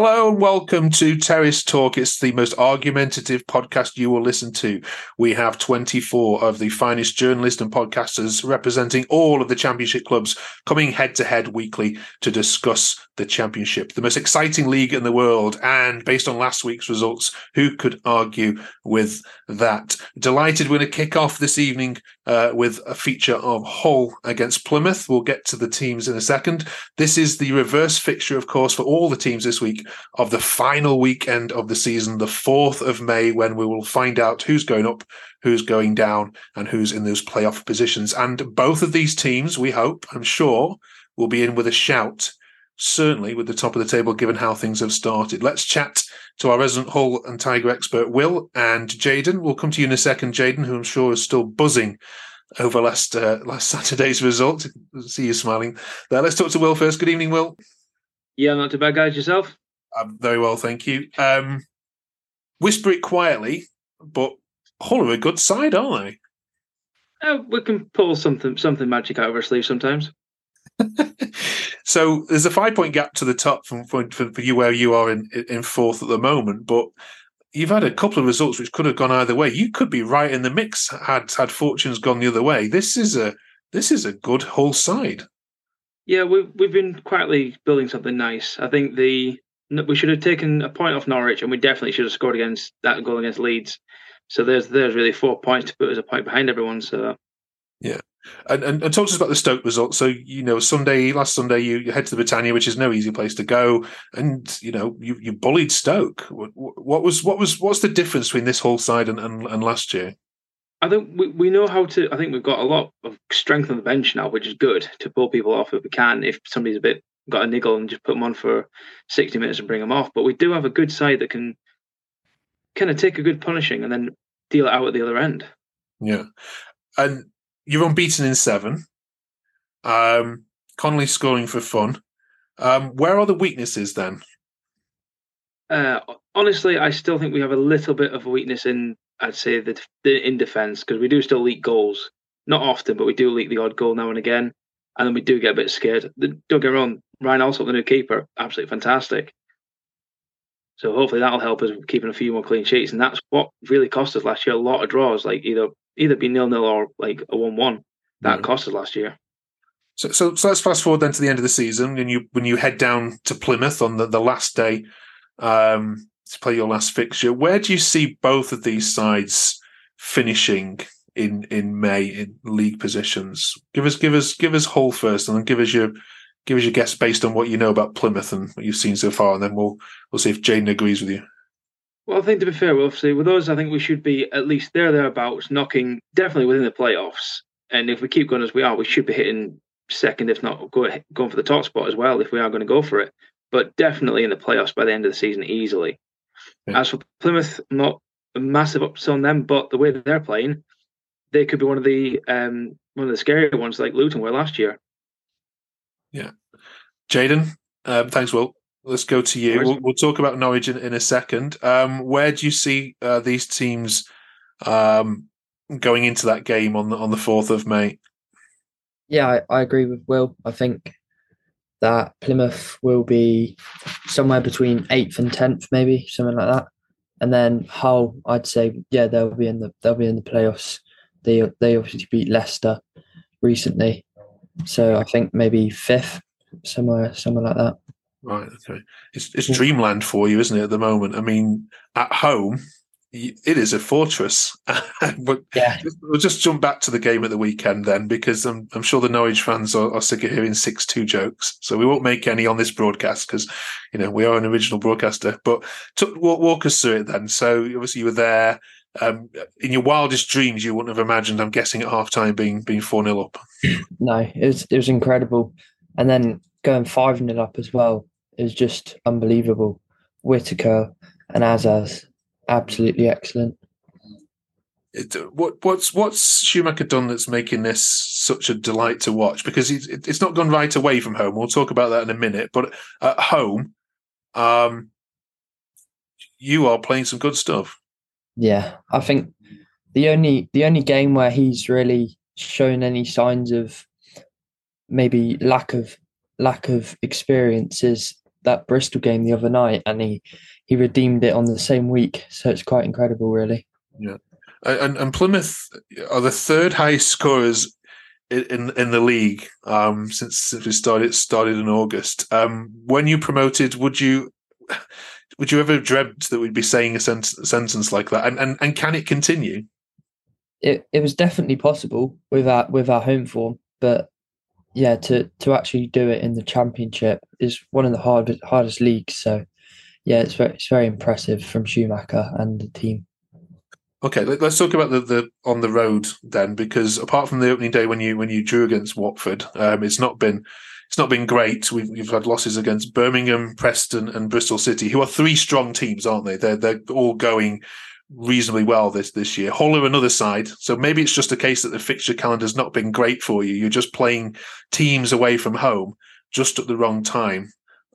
Hello and welcome to Terrace Talk. It's the most argumentative podcast you will listen to. We have 24 of the finest journalists and podcasters representing all of the championship clubs coming head to head weekly to discuss the championship, the most exciting league in the world. And based on last week's results, who could argue with that? Delighted we're going to kick off this evening uh, with a feature of Hull against Plymouth. We'll get to the teams in a second. This is the reverse fixture, of course, for all the teams this week of the final weekend of the season, the 4th of May, when we will find out who's going up, who's going down, and who's in those playoff positions. And both of these teams, we hope, I'm sure, will be in with a shout, certainly with the top of the table, given how things have started. Let's chat to our resident Hull and Tiger expert, Will and Jaden. We'll come to you in a second, Jaden, who I'm sure is still buzzing over last uh, last Saturday's result. See you smiling there. Let's talk to Will first. Good evening, Will. Yeah, not too bad, guys. Yourself? I'm very well, thank you. Um, whisper it quietly, but Hull are a good side, aren't they? Uh, we can pull something something magic out of our sleeve sometimes. so there's a five point gap to the top from for, for you where you are in in fourth at the moment, but you've had a couple of results which could have gone either way. You could be right in the mix had had fortunes gone the other way. This is a this is a good Hull side. Yeah, we've we've been quietly building something nice. I think the we should have taken a point off Norwich, and we definitely should have scored against that goal against Leeds. So there's there's really four points to put as a point behind everyone. So yeah. And, and, and talk to us about the Stoke result. So you know, Sunday last Sunday, you, you head to the Britannia, which is no easy place to go, and you know you, you bullied Stoke. What, what, was what was what's the difference between this whole side and, and, and last year? I think we, we know how to. I think we've got a lot of strength on the bench now, which is good to pull people off if we can. If somebody's a bit got a niggle and just put them on for 60 minutes and bring them off. But we do have a good side that can kind of take a good punishing and then deal it out at the other end. Yeah. And you're unbeaten in seven. Um, Connolly scoring for fun. Um, where are the weaknesses then? Uh, honestly, I still think we have a little bit of a weakness in, I'd say, the, the in defence because we do still leak goals. Not often, but we do leak the odd goal now and again and then we do get a bit scared. Don't get wrong, Ryan Allsop the new keeper, absolutely fantastic. So hopefully that'll help us keeping a few more clean sheets, and that's what really cost us last year. A lot of draws, like either either be nil nil or like a one one. That cost us last year. So, so, so let's fast forward then to the end of the season, and you when you head down to Plymouth on the, the last day um, to play your last fixture. Where do you see both of these sides finishing in in May in league positions. Give us give us give us Hull first, and then give us your give us your guess based on what you know about Plymouth and what you've seen so far, and then we'll we'll see if Jaden agrees with you. Well, I think to be fair, obviously with us, I think we should be at least there thereabouts, knocking definitely within the playoffs. And if we keep going as we are, we should be hitting second, if not going for the top spot as well, if we are going to go for it. But definitely in the playoffs by the end of the season, easily. Yeah. As for Plymouth, not a massive ups on them, but the way that they're playing, they could be one of the um, one of the scarier ones like Luton were last year. Yeah, Jaden, um, thanks, Will. Let's go to you. We'll, we'll, talk about Norwich in, in a second. Um, where do you see uh, these teams um, going into that game on the on the fourth of May? Yeah, I, I agree with Will. I think that Plymouth will be somewhere between eighth and tenth, maybe something like that. And then Hull, I'd say, yeah, they'll be in the they'll be in the playoffs. They they obviously beat Leicester recently, so I think maybe fifth, somewhere somewhere like that. Right. Okay. It's it's dreamland for you, isn't it? At the moment, I mean, at home, it is a fortress. but yeah. we'll just jump back to the game at the weekend then, because I'm, I'm sure the Norwich fans are, are sick of hearing six two jokes. So we won't make any on this broadcast because you know we are an original broadcaster. But to, walk, walk us through it then. So obviously you were there um, in your wildest dreams, you wouldn't have imagined. I'm guessing at half time being being four 0 up. No, it was it was incredible, and then going five 0 up as well is just unbelievable. Whittaker and Azaz, absolutely excellent. It, what what's what's Schumacher done that's making this such a delight to watch? Because it's it's not gone right away from home. We'll talk about that in a minute. But at home, um, you are playing some good stuff. Yeah, I think the only the only game where he's really shown any signs of maybe lack of lack of experience is that Bristol game the other night, and he he redeemed it on the same week. So it's quite incredible, really. Yeah, and, and Plymouth are the third highest scorers in in the league um, since since we started started in August. Um, when you promoted, would you would you ever have dreamt that we'd be saying a sent- sentence like that? And, and and can it continue? It it was definitely possible with our with our home form, but yeah, to to actually do it in the championship is one of the hardest hardest leagues. So yeah, it's very it's very impressive from Schumacher and the team. Okay, let's talk about the, the on the road then, because apart from the opening day when you when you drew against Watford, um, it's not been it's not been great. We've we've had losses against Birmingham, Preston, and Bristol City, who are three strong teams, aren't they? They're they're all going reasonably well this this year. Hull are another side, so maybe it's just a case that the fixture calendar's not been great for you. You're just playing teams away from home just at the wrong time.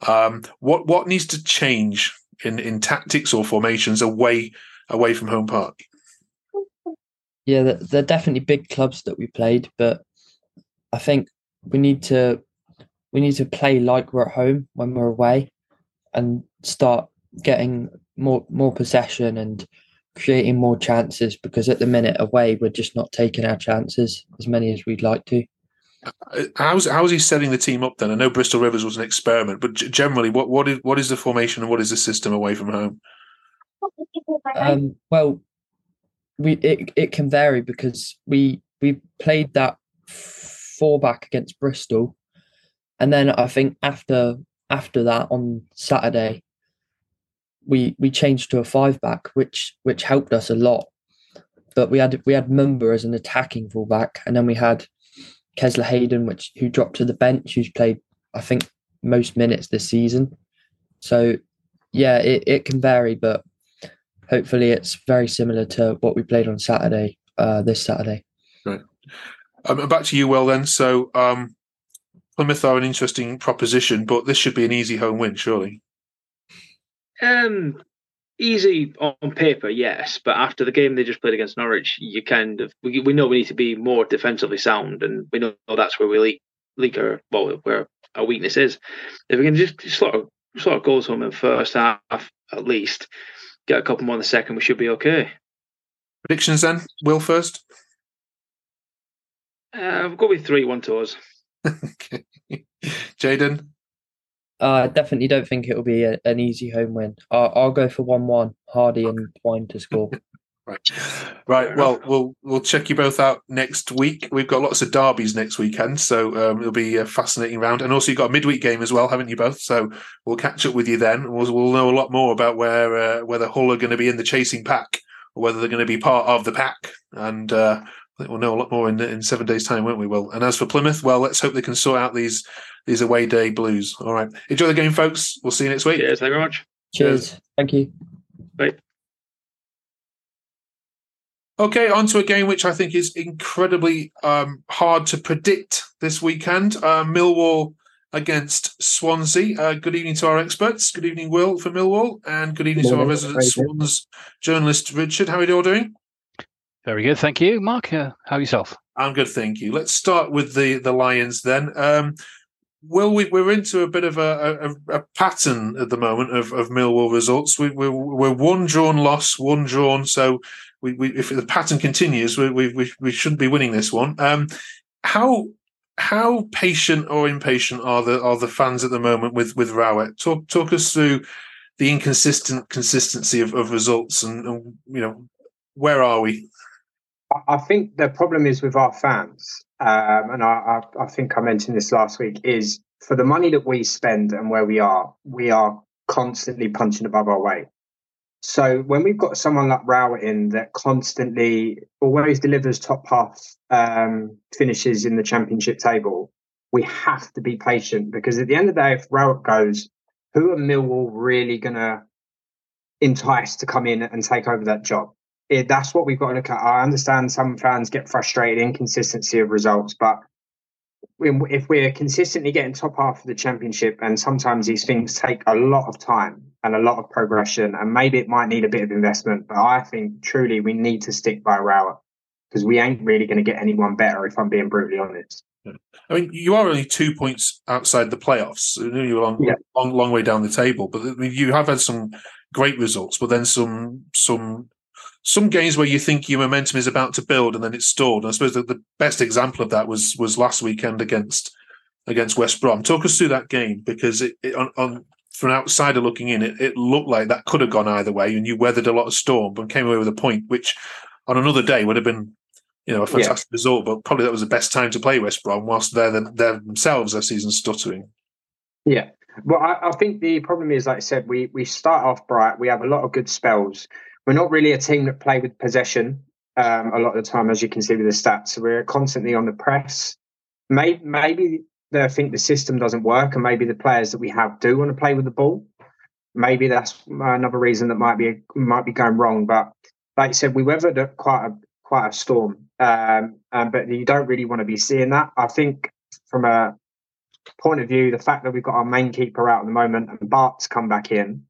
Um, what what needs to change in in tactics or formations away away from home park? Yeah, they're definitely big clubs that we played, but I think we need to we need to play like we're at home when we're away, and start getting more more possession and creating more chances. Because at the minute away, we're just not taking our chances as many as we'd like to. Uh, how's how's he setting the team up then? I know Bristol Rovers was an experiment, but generally, what what is what is the formation and what is the system away from home? Um, well, we it, it can vary because we we played that four back against Bristol, and then I think after after that on Saturday, we we changed to a five back, which which helped us a lot. But we had we had Mumba as an attacking fullback, and then we had Kesler Hayden, which who dropped to the bench, who's played I think most minutes this season. So yeah, it, it can vary, but hopefully it's very similar to what we played on Saturday, uh, this Saturday. Right. Um, back to you, well then. So um, Plymouth are an interesting proposition, but this should be an easy home win, surely. Um, easy on paper, yes, but after the game they just played against Norwich, you kind of we, we know we need to be more defensively sound, and we know that's where we leak leak our well where our weakness is. If we can just sort of sort of goals home in the first half at least, get a couple more in the second, we should be okay. Predictions then? Will first? Uh, I've got with 3 1 to us. okay. Jaden? Uh, I definitely don't think it will be a, an easy home win. I'll, I'll go for 1 1, Hardie and Twine to score. Right. Right. Well, we'll we'll check you both out next week. We've got lots of derbies next weekend, so um, it'll be a fascinating round. And also, you've got a midweek game as well, haven't you both? So we'll catch up with you then. We'll, we'll know a lot more about where uh, whether Hull are going to be in the chasing pack or whether they're going to be part of the pack. And uh, I think we'll know a lot more in in seven days' time, won't we? Will. And as for Plymouth, well, let's hope they can sort out these these away day blues. All right. Enjoy the game, folks. We'll see you next week. Cheers. Thank you very much. Cheers. Cheers. Thank you. Bye. Okay, on to a game which I think is incredibly um, hard to predict this weekend. Uh, Millwall against Swansea. Uh, good evening to our experts. Good evening, Will, for Millwall, and good evening to our resident Swans journalist, Richard. How are you all doing? Very good, thank you. Mark, uh, how yourself? I'm good, thank you. Let's start with the, the Lions then. Um, Will, we, are into a bit of a, a, a, pattern at the moment of, of Millwall results. We, we're, we're one drawn loss, one drawn. So we, we, if the pattern continues, we, we, we shouldn't be winning this one. Um, how how patient or impatient are the are the fans at the moment with with Rowett? Talk talk us through the inconsistent consistency of, of results and, and you know where are we? I think the problem is with our fans, um, and I, I, I, think I mentioned this last week, is for the money that we spend and where we are, we are constantly punching above our weight. So when we've got someone like Rowett in that constantly always delivers top half um, finishes in the championship table, we have to be patient because at the end of the day, if Rowett goes, who are Millwall really going to entice to come in and take over that job? It, that's what we've got to look at. I understand some fans get frustrated, inconsistency of results, but if we're consistently getting top half of the championship, and sometimes these things take a lot of time and a lot of progression, and maybe it might need a bit of investment, but I think truly we need to stick by Rowett because we ain't really going to get anyone better if I'm being brutally honest. I mean, you are only two points outside the playoffs. You're a long, yeah. long, long way down the table, but I mean, you have had some great results, but then some, some, some games where you think your momentum is about to build and then it's stalled. And I suppose the, the best example of that was was last weekend against against West Brom. Talk us through that game because it, it on, on from an outsider looking in, it, it looked like that could have gone either way, and you weathered a lot of storm, but came away with a point, which on another day would have been you know, a fantastic yeah. result, but probably that was the best time to play West Brom whilst they're, they're themselves their season stuttering. Yeah. Well, I, I, think the problem is, like I said, we, we start off bright. We have a lot of good spells. We're not really a team that play with possession um, a lot of the time, as you can see with the stats. We're constantly on the press. Maybe, maybe I think the system doesn't work, and maybe the players that we have do want to play with the ball. Maybe that's another reason that might be might be going wrong. But like I said, we weathered quite a quite a storm. Um, um, but you don't really want to be seeing that. I think from a point of view, the fact that we've got our main keeper out at the moment and Bart's come back in.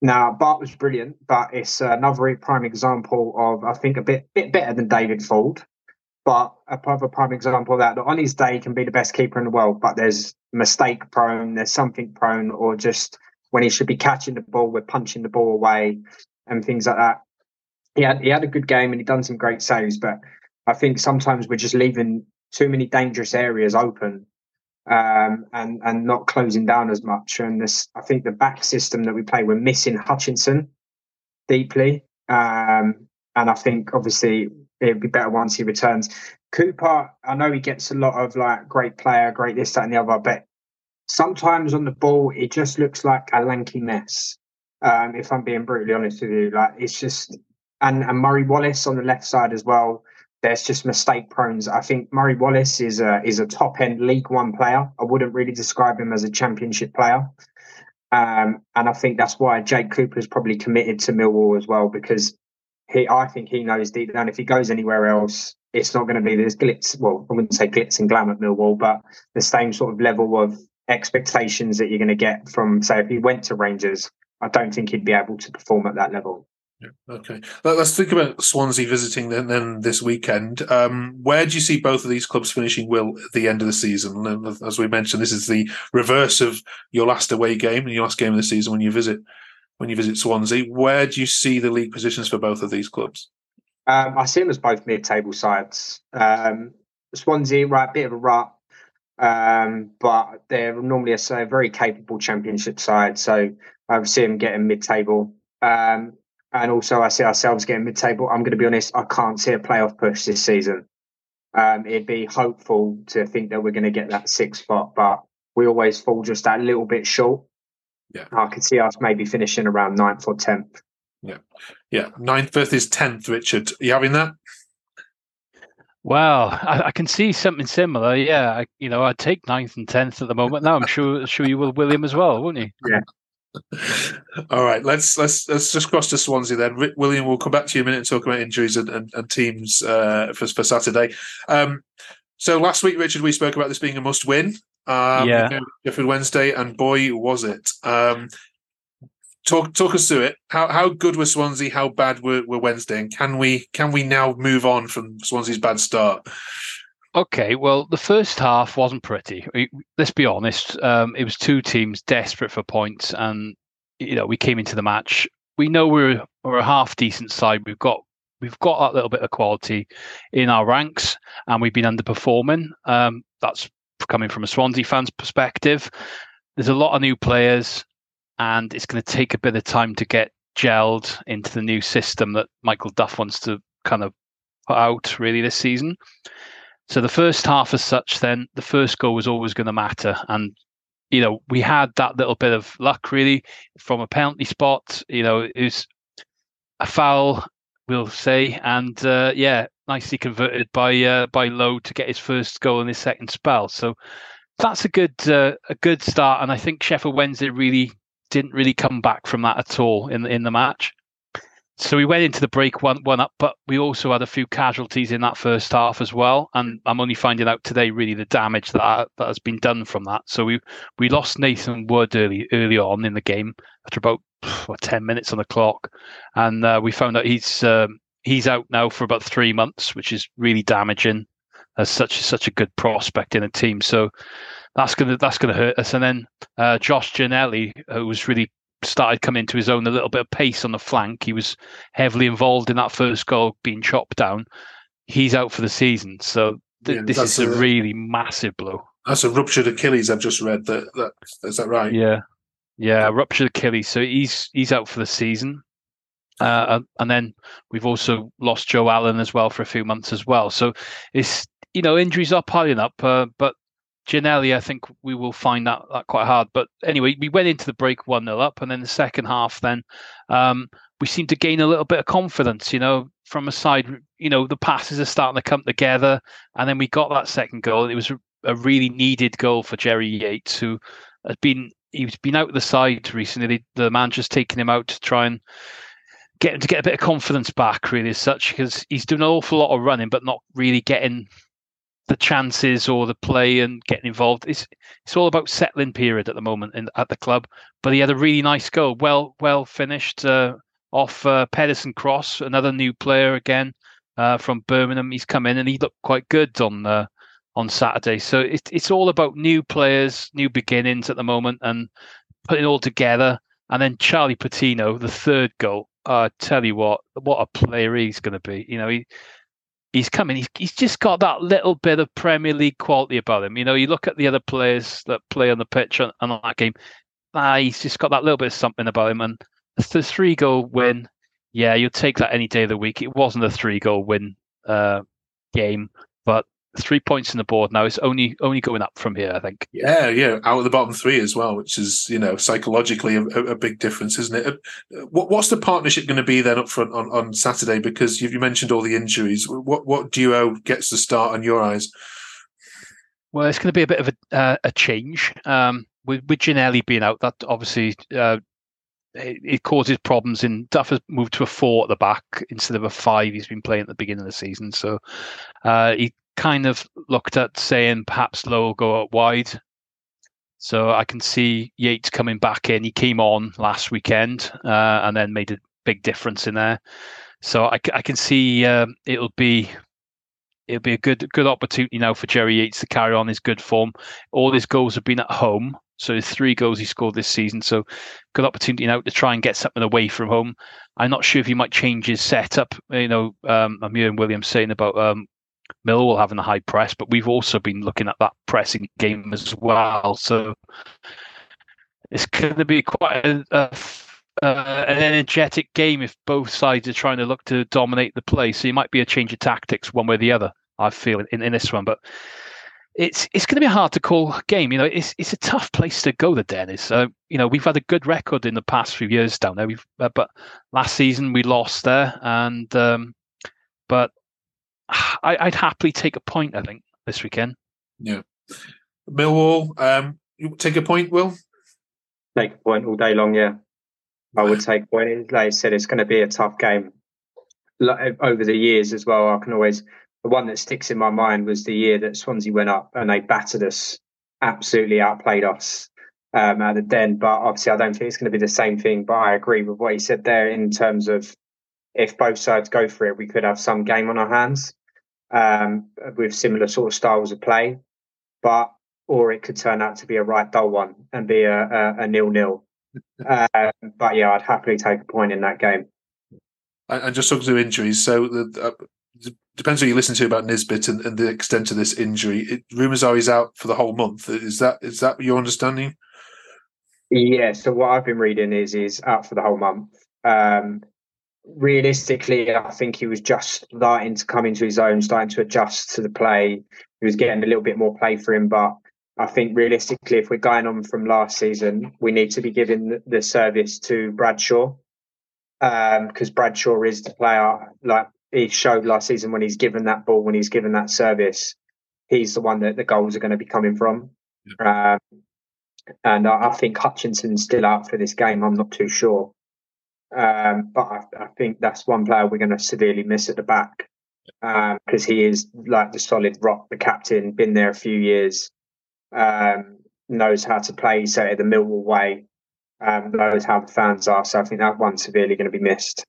Now Bart was brilliant, but it's another prime example of I think a bit bit better than David Fuld, but a prime example of that that on his day can be the best keeper in the world, but there's mistake prone, there's something prone, or just when he should be catching the ball, we're punching the ball away and things like that. He had he had a good game and he done some great saves, but I think sometimes we're just leaving too many dangerous areas open um, and and not closing down as much. And this, I think, the back system that we play, we're missing Hutchinson deeply, um, and I think obviously it'd be better once he returns. Cooper, I know he gets a lot of like great player, great this, that, and the other, but sometimes on the ball it just looks like a lanky mess. Um, if I'm being brutally honest with you, like it's just and, and Murray Wallace on the left side as well. There's just mistake prone. I think Murray Wallace is a is a top end League One player. I wouldn't really describe him as a Championship player. Um, and I think that's why Jake Cooper is probably committed to Millwall as well because he, I think he knows deep down if he goes anywhere else, it's not going to be this glitz. Well, I wouldn't say glitz and glam at Millwall, but the same sort of level of expectations that you're going to get from, say, if he went to Rangers. I don't think he'd be able to perform at that level. Okay. Let's think about Swansea visiting then, then this weekend. Um, where do you see both of these clubs finishing, Will, at the end of the season? And as we mentioned, this is the reverse of your last away game and your last game of the season when you visit when you visit Swansea. Where do you see the league positions for both of these clubs? Um, I see them as both mid-table sides. Um, Swansea, right, bit of a rut, um, but they're normally a, a, very capable championship side. So I see them getting mid-table. Um, and also I see ourselves getting mid-table. I'm going to be honest, I can't see a playoff push this season. Um, it'd be hopeful to think that we're going to get that sixth spot, but we always fall just that little bit short. Yeah, I could see us maybe finishing around ninth or tenth. Yeah, yeah, ninth versus tenth. Richard, Are you having that? Well, I, I, can see something similar. Yeah, I, you know, I'd take ninth and tenth at the moment. Now I'm sure, sure you will, William, as well, won't you? Yeah, all right, let's let's let's just cross to Swansea then. William, we'll come back to you in a minute and talk about injuries and, and, and teams uh, for for Saturday. Um, so last week, Richard, we spoke about this being a must-win. Um, yeah, Sheffield Wednesday, and boy, was it! Um, talk talk us through it. How how good was Swansea? How bad were, were Wednesday? And can we can we now move on from Swansea's bad start? Okay, well, the first half wasn't pretty. let's be honest. Um, it was two teams desperate for points, and you know we came into the match. We know we're we're a half decent side. We've got we've got that little bit of quality in our ranks, and we've been underperforming. Um, that's coming from a Swansea fan's perspective. There's a lot of new players, and it's going to take a bit of time to get gelled into the new system that Michael Duff wants to kind of put out really this season. So the first half, as such, then the first goal was always going to matter, and you know we had that little bit of luck really from a penalty spot. You know, it was a foul, we'll say, and uh, yeah, nicely converted by uh, by Lowe to get his first goal in his second spell. So that's a good uh, a good start, and I think Sheffield Wednesday really didn't really come back from that at all in in the match so we went into the break one one up, but we also had a few casualties in that first half as well. And I'm only finding out today really the damage that that has been done from that. So we we lost Nathan Wood early early on in the game after about what, ten minutes on the clock, and uh, we found out he's um, he's out now for about three months, which is really damaging. as such such a good prospect in a team. So that's gonna that's gonna hurt us. And then uh, Josh Ginnelly, who was really started coming into his own a little bit of pace on the flank. He was heavily involved in that first goal being chopped down. He's out for the season. So th- yeah, this is a, a, really massive blow. That's a ruptured Achilles. I've just read that. that is that right? Yeah, yeah, ruptured Achilles. So he's he's out for the season. Uh, and then we've also lost Joe Allen as well for a few months as well. So it's you know injuries are piling up, uh, but Ginnelly, I think we will find that, that quite hard. But anyway, we went into the break 1 0 up, and then the second half, then um, we seemed to gain a little bit of confidence, you know, from a side, you know, the passes are starting to come together. And then we got that second goal. It was a, really needed goal for Jerry Yates, who has been, he's been out of the side recently. The man just taking him out to try and get him to get a bit of confidence back, really, as such, because he's doing an awful lot of running, but not really getting the chances or the play and getting involved. It's it's all about settling period at the moment in, at the club. But he had a really nice goal, well well finished uh, off uh, Pedersen cross, another new player again uh, from Birmingham. He's come in and he looked quite good on uh, on Saturday. So it, it's all about new players, new beginnings at the moment, and putting it all together. And then Charlie Patino, the third goal. I tell you what, what a player he's going to be. You know, he he's coming. He's, he's just got that little bit of Premier League quality about him. You know, you look at the other players that play on the pitch and on that game. Ah, he's just got that little bit of something about him. And the three goal win, yeah, you'll take that any day of the week. It wasn't a three goal win uh, game, but three points in the board now. It's only only going up from here, I think. Yeah, yeah, out of the bottom three as well, which is you know psychologically a, a big difference, isn't it? Uh, what, what's the partnership going to be then up front on, on Saturday? Because you, you mentioned all the injuries. What what duo gets the start on your eyes? Well, it's going to be a bit of a uh, a change um, with with Ginnelly being out. That obviously. Uh, it, it causes problems in Duff has moved to a four at the back instead of a five he's been playing at the beginning of the season. So uh, he kind of looked at saying perhaps Lowe go wide. So I can see Yates coming back in. He came on last weekend uh, and then made a big difference in there. So I, I can see um, it'll be it'll be a good good opportunity now for Jerry Yates to carry on his good form. All his goals have been at home, so his three goals he scored this season. So good opportunity now to try and get something away from home. I'm not sure if he might change his setup. You know, um, I'm hearing Williams saying about um, Millwall having a high press, but we've also been looking at that pressing game as well. So it's going to be quite a, a, uh, an energetic game if both sides are trying to look to dominate the play. So it might be a change of tactics one way or the other. I feel in, in this one, but it's it's going to be a hard to call game. You know, it's it's a tough place to go. The Dennis. Uh, you know, we've had a good record in the past few years down there. We've uh, but last season we lost there, and um, but I, would happily take a point. I think this weekend. Yeah, Millwall. Um, you take a point, Will. Take a point all day long. Yeah, I would take a point. Like I said, it's going to be a tough game. Over the years as well, I can always the one that sticks in my mind was the year that Swansea went up and they battered us, absolutely outplayed us um, at the Den. But obviously, I don't think it's going to be the same thing. But I agree with what he said there in terms of if both sides go for it, we could have some game on our hands um, with similar sort of styles of play, but or it could turn out to be a right dull one and be a, a, a nil nil. Um, but yeah, I'd happily take a point in that game. And just talking to injuries, so the, uh, depends who you listen to about Nisbet and, and the extent of this injury. It, rumors are he's out for the whole month. Is that is that your understanding? Yeah. So what I've been reading is he's out for the whole month. Um, realistically, I think he was just starting to come into his own, starting to adjust to the play. He was getting a little bit more play for him, but I think realistically, if we're going on from last season, we need to be giving the service to Bradshaw because um, Bradshaw is the player like he showed last season when he's given that ball, when he's given that service, he's the one that the goals are going to be coming from. Um, and I, I think Hutchinson's still out for this game. I'm not too sure. Um, but I, I, think that's one player we're going to severely miss at the back because um, he is like the solid rock, the captain, been there a few years, um, knows how to play, say, the Millwall way, um, knows how the fans are. So I think that one's severely going to be missed.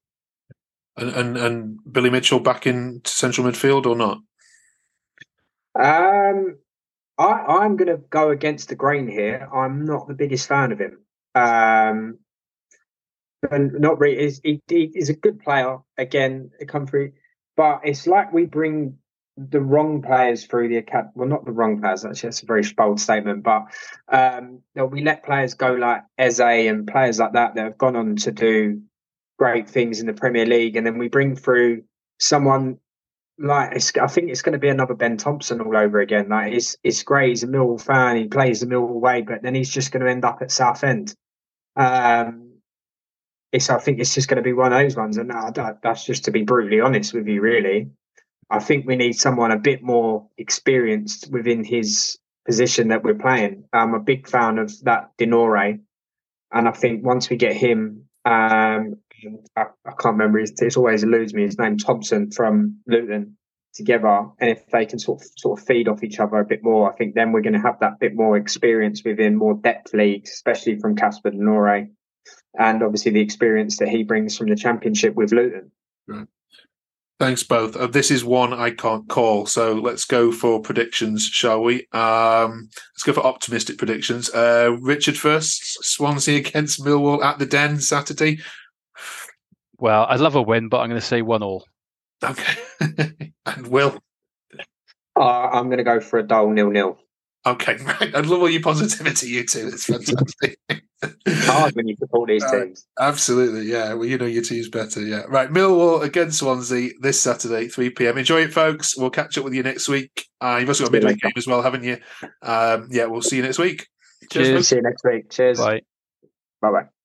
And, and, and Billy Mitchell back in central midfield or not? Um, I, I'm going to go against the grain here. I'm not the biggest fan of him. Um, and not really. He's, he, he's a good player. Again, country, but it's like we bring the wrong players through the academy. Well, not the wrong players. Actually, that's a very bold statement. But um, we let players go like Eze and players like that that have gone on to do great things in the Premier League, and then we bring through someone like I think it's going to be another Ben Thompson all over again. Like it's it's great. He's a Millwall fan. He plays the Millwall way, but then he's just going to end up at Southend. Um, it's I think it's just going to be one of those ones, and that, that's just to be brutally honest with you, really. I think we need someone a bit more experienced within his position that we're playing. I'm a big fan of that De Norre, and I think once we get him, um, I, I, can't remember. His, it always eludes me. His name Thompson from Luton together, and if they can sort of sort of feed off each other a bit more, I think then we're going to have that bit more experience within more depth leagues, especially from Casper De Norre, and obviously the experience that he brings from the Championship with Luton. Right. Thanks both. Uh, this is one I can't call, so let's go for predictions, shall we? Um, let's go for optimistic predictions. Uh, Richard first. Swansea against Millwall at the Den Saturday. Well, I'd love a win, but I'm going to say one all. Okay, and Will. Uh, I'm going to go for a dull nil nil. Okay, right. I love all your positivity, you two. It's fantastic. hard when you support these uh, teams. Absolutely, yeah. Well, you know your team's better, yeah. Right, Millwall against Swansea this Saturday, 3 p.m. Enjoy it, folks. We'll catch up with you next week. Uh, you've also got a midweek game as well, haven't you? Um, yeah, we'll see you next week. Cheers. Cheers. See you next week. Cheers. Bye. Bye bye.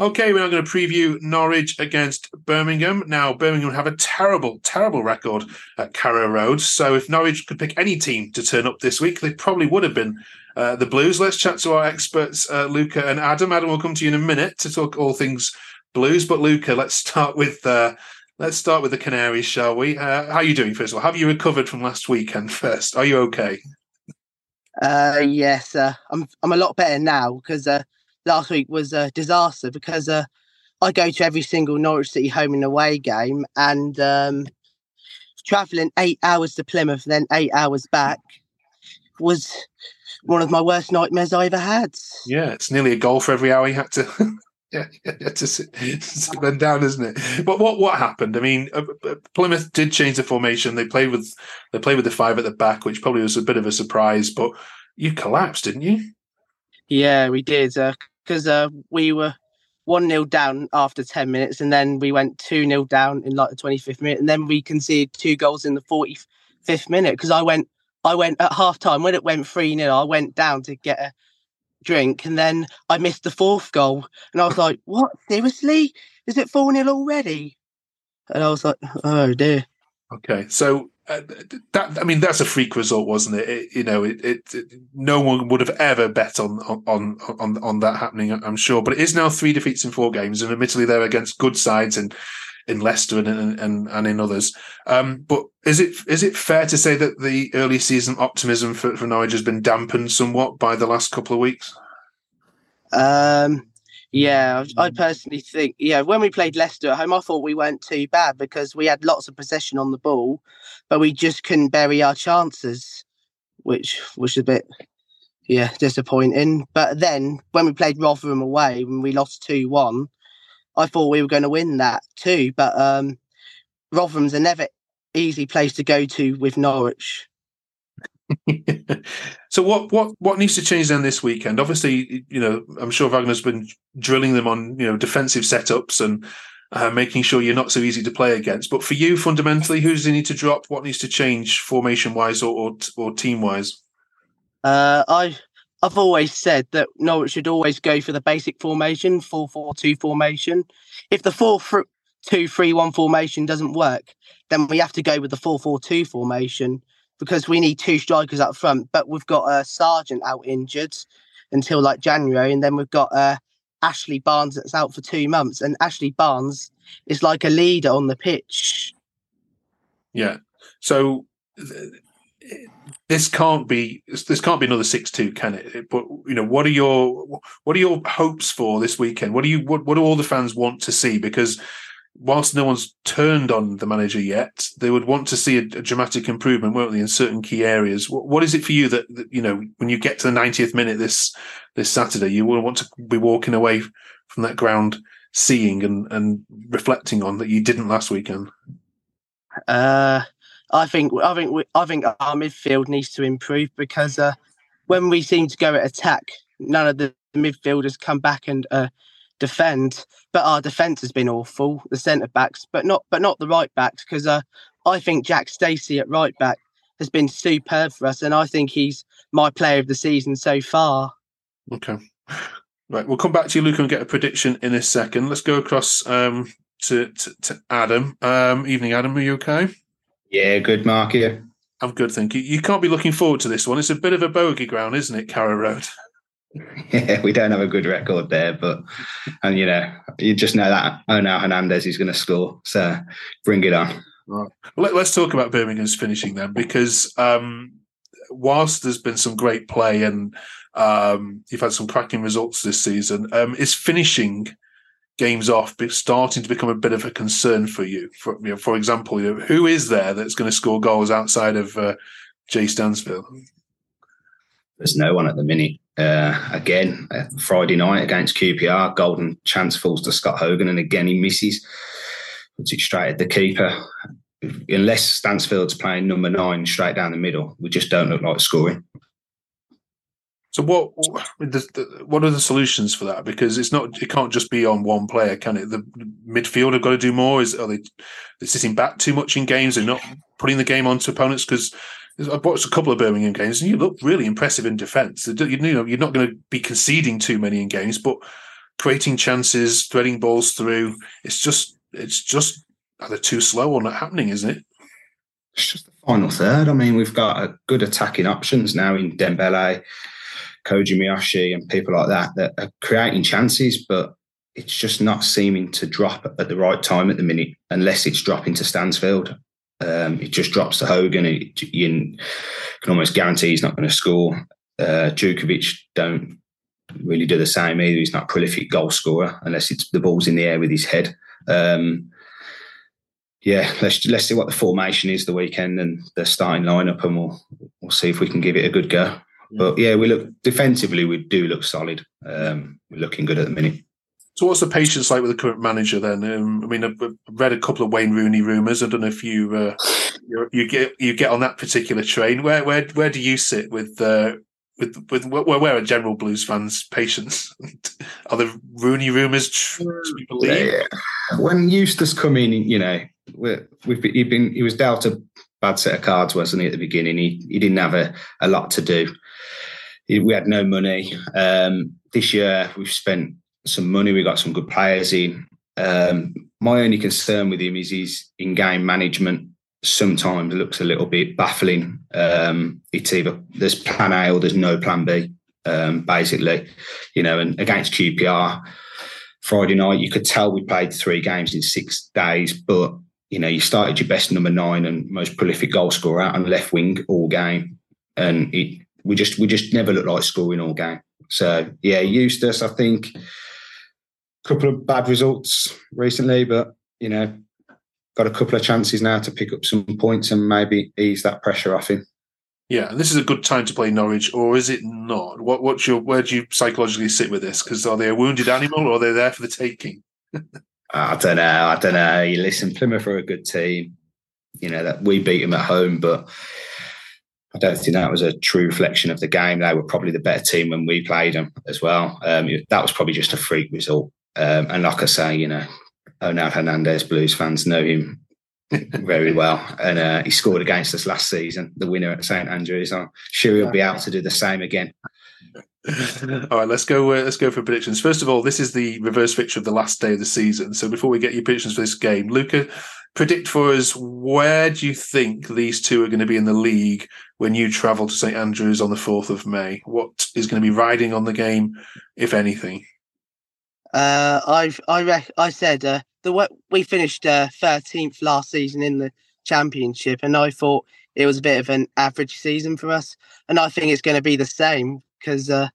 Okay, we're now going to preview Norwich against Birmingham. Now, Birmingham have a terrible, terrible record at Carrow Road. So, if Norwich could pick any team to turn up this week, they probably would have been uh, the Blues. Let's chat to our experts, uh, Luca and Adam. Adam will come to you in a minute to talk all things Blues. But Luca, let's start with uh, let's start with the Canaries, shall we? Uh, how are you doing? First of all, have you recovered from last weekend? First, are you okay? Uh, yes, uh, I'm. I'm a lot better now because last week was a disaster because uh, I go to every single Norwich City home and away game, and um, traveling eight hours to Plymouth, then eight hours back, was one of my worst nightmares I ever had. Yeah, it's nearly a goal for every hour you had to. yeah, to sit, sit them down, isn't it? But what what happened? I mean, uh, uh, Plymouth did change the formation. They played with they played with the five at the back, which probably was a bit of a surprise. But you collapsed, didn't you? Yeah, we did. Uh, because uh, we were one 0 down after ten minutes, and then we went two 0 down in like the twenty fifth minute, and then we conceded two goals in the forty fifth minute. Because I went, I went at half time when it went three 0 I went down to get a drink, and then I missed the fourth goal, and I was like, "What? Seriously? Is it four 0 already?" And I was like, "Oh dear." Okay, so uh, that I mean that's a freak result, wasn't it? it you know, it, it, it, no one would have ever bet on on on on that happening. I'm sure, but it is now three defeats in four games, and admittedly they're against good sides and in Leicester and and and in others. Um, but is it is it fair to say that the early season optimism for, for Norwich has been dampened somewhat by the last couple of weeks? Um, yeah, I personally think, yeah, when we played Leicester at home, I thought we weren't too bad because we had lots of possession on the ball, but we just couldn't bury our chances, which was a bit, yeah, disappointing. But then when we played Rotherham away, when we lost 2 1, I thought we were going to win that too. But um, Rotherham's a never easy place to go to with Norwich. so what what what needs to change then this weekend? Obviously, you know, I'm sure Wagner's been drilling them on you know defensive setups and uh, making sure you're not so easy to play against. But for you, fundamentally, who does he need to drop? What needs to change formation wise or or, or team wise? Uh, I I've always said that Norwich should always go for the basic formation, four four two formation. If the four two three one formation doesn't work, then we have to go with the four four two formation because we need two strikers up front. But we've got a uh, Sargent out injured until like January, and then we've got uh, Ashley Barnes that's out for two months. And Ashley Barnes is like a leader on the pitch. Yeah. So this can't be this can't be another six two, can it? But you know, what are your what are your hopes for this weekend? What do you what what do all the fans want to see? Because whilst no one's turned on the manager yet, they would want to see a, a dramatic improvement, won't they, in certain key areas? What, what is it for you that, that, you know when you get to the 90th minute this this Saturday, you will want to be walking away from that ground, seeing and and reflecting on that you didn't last weekend? Uh, I think I think we, I think our midfield needs to improve because uh, when we seem to go at attack, none of the midfielders come back and uh, defend. But our defence has been awful, the centre backs, but not but not the right backs because uh, I think Jack Stacey at right back has been superb for us, and I think he's my player of the season so far. Okay. Right, we'll come back to you, Luke, and get a prediction in a second. Let's go across um, to, to, to Adam. Um, evening, Adam. Are you okay? Yeah, good, Mark. Yeah. I'm good, thank you. You can't be looking forward to this one. It's a bit of a bogey ground, isn't it, Carrow Road? Yeah, we don't have a good record there, but and you know, you just know that Onel Hernandez is going to score. So bring it on. Right. Let, us talk about Birmingham's finishing then, because um, whilst there's been some great play and um, you've had some cracking results this season, um, is finishing games off starting to become a bit of a concern for you? For, you know, for example, you know, who is there that's going to score goals outside of uh, Jay Stansfield? There's no one at the minute. Uh, again, uh, Friday night against QPR, golden chance falls to Scott Hogan, and again he misses. Puts it straight at the keeper. Unless Stansfield's playing number nine straight down the middle, we just don't look like scoring. So what what are the solutions for that? Because it's not it can't just be on one player, can it? The midfield have got to do more. Is are they they're sitting back too much in games? They're not putting the game onto opponents because I've watched a couple of Birmingham games and you look really impressive in defence. You know, you're not going to be conceding too many in games, but creating chances, threading balls through. It's just, it's just uh, either too slow or not happening, isn't it? It's just the final third. I mean, we've got good attacking options now in Dembele, Koji Miyoshi, and people like that that are creating chances, but it's just not seeming to drop at the right time at the minute, unless it's dropping to Stansfield. Um, it just drops to Hogan. It, you can almost guarantee he's not going to score. Uh, Jutkiewicz don't really do the same either. He's not a prolific goal scorer unless it's the ball's in the air with his head. Um, yeah, let's let's see what the formation is the weekend and the starting lineup, and we'll we'll see if we can give it a good go. But yeah, we look defensively. We do look solid. Um, we're looking good at the minute. So, what's the patience like with the current manager then? Um, I mean, I've read a couple of Wayne Rooney rumours. I don't know if you uh, you get you get on that particular train. Where where where do you sit with uh, with with where, where are general Blues fans' patience? are the Rooney rumours believed? Yeah. When Eustace come in, you know, we've been, he been he was dealt a bad set of cards, wasn't he? At the beginning, he he didn't have a, a lot to do. we had no money. Um, this year, we've spent some money. We got some good players in. Um, my only concern with him is his in-game management. Sometimes looks a little bit baffling. Um, it's either there's plan A or there's no plan B. Um, basically, you know, and against QPR Friday night, you could tell we played three games in six days, but you know, you started your best number nine and most prolific goal scorer out on left wing all game, and it, we just we just never looked like scoring all game. So yeah, Eustace, I think couple of bad results recently, but you know, got a couple of chances now to pick up some points and maybe ease that pressure off him. Yeah, this is a good time to play Norwich, or is it not? What what's your where do you psychologically sit with this? Because are they a wounded animal, or are they there for the taking? I don't know. I don't know. You listen, Plymouth are a good team. You know that we beat them at home, but I don't think that was a true reflection of the game. They were probably the better team when we played them as well. Um, that was probably just a freak result. Um, and like I say, you know, Onel Hernandez Blues fans know him very well, and uh, he scored against us last season, the winner at St Andrews. I'm sure he'll be able to do the same again. all right, let's go. Uh, let's go for predictions. First of all, this is the reverse fixture of the last day of the season. So before we get your predictions for this game, Luca, predict for us where do you think these two are going to be in the league when you travel to St Andrews on the fourth of May? What is going to be riding on the game, if anything? Uh, I've I rec- I said uh, the we finished uh, thirteenth uh, last season in the championship, and I thought it was a bit of an average season for us, and I think it's going to be the same because. Uh,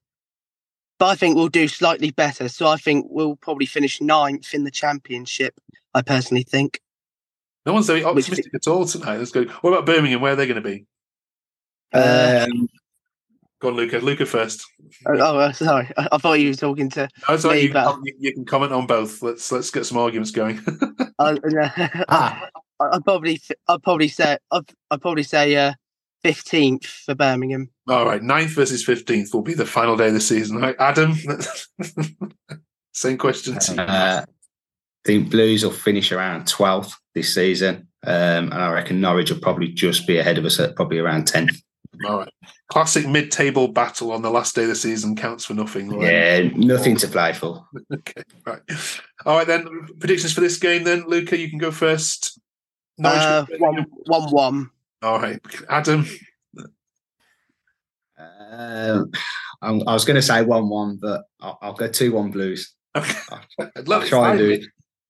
but I think we'll do slightly better. So I think we'll probably finish ninth in the championship. I I personally think. No one's very optimistic at all tonight. Let's go. What about Birmingham? Where are they going to be? Um, Go on, Luca. Luca first. oh, oh, sorry. I, I thought you were talking to. Sorry, Me, you, can, but- you- you can comment on both. Let's let's get some arguments going. Uh, no, Ah. I, I'd probably, I'd probably say, I'd, I'd probably say uh, fifteenth for Birmingham. All right, 9th versus fifteenth will be the final day of the season. Right, Adam. Same question to you. Uh, I think Blues will finish around 12th this season. Um, and I reckon Norwich will probably just be ahead of us at probably around 10th. All right, classic mid-table battle on the last day of the season counts for nothing. right? Yeah, nothing to play for. Okay, right. All right then. Predictions for this game then, Luca. You can go first. Norwich- Uh, one, one, one. All right, Adam. Um, I'm- I was going to say 1 1, but I'll, I'll go 2 1 Blues. Okay. I'll Look, try and do it.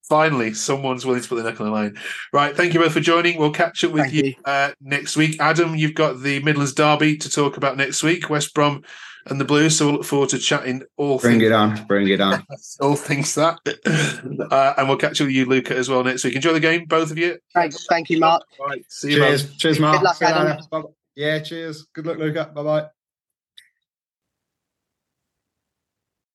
Finally, someone's willing to put the neck on the line. Right, thank you both for joining. We'll catch up with Thank you, you. Uh, next week. Adam, you've got the Midlands Derby to talk about next week, West Brom and the Blues. So we'll look forward to chatting all Bring things, it on. Bring it on. all things that. uh, and we'll catch up with you, Luca, as well next week. Enjoy the game, both of you. Thanks, thank you, Mark. All right, see you. man. cheers. Cheers, Mark. Good luck, Adam. Yeah, cheers. Good luck, Luca. Bye bye.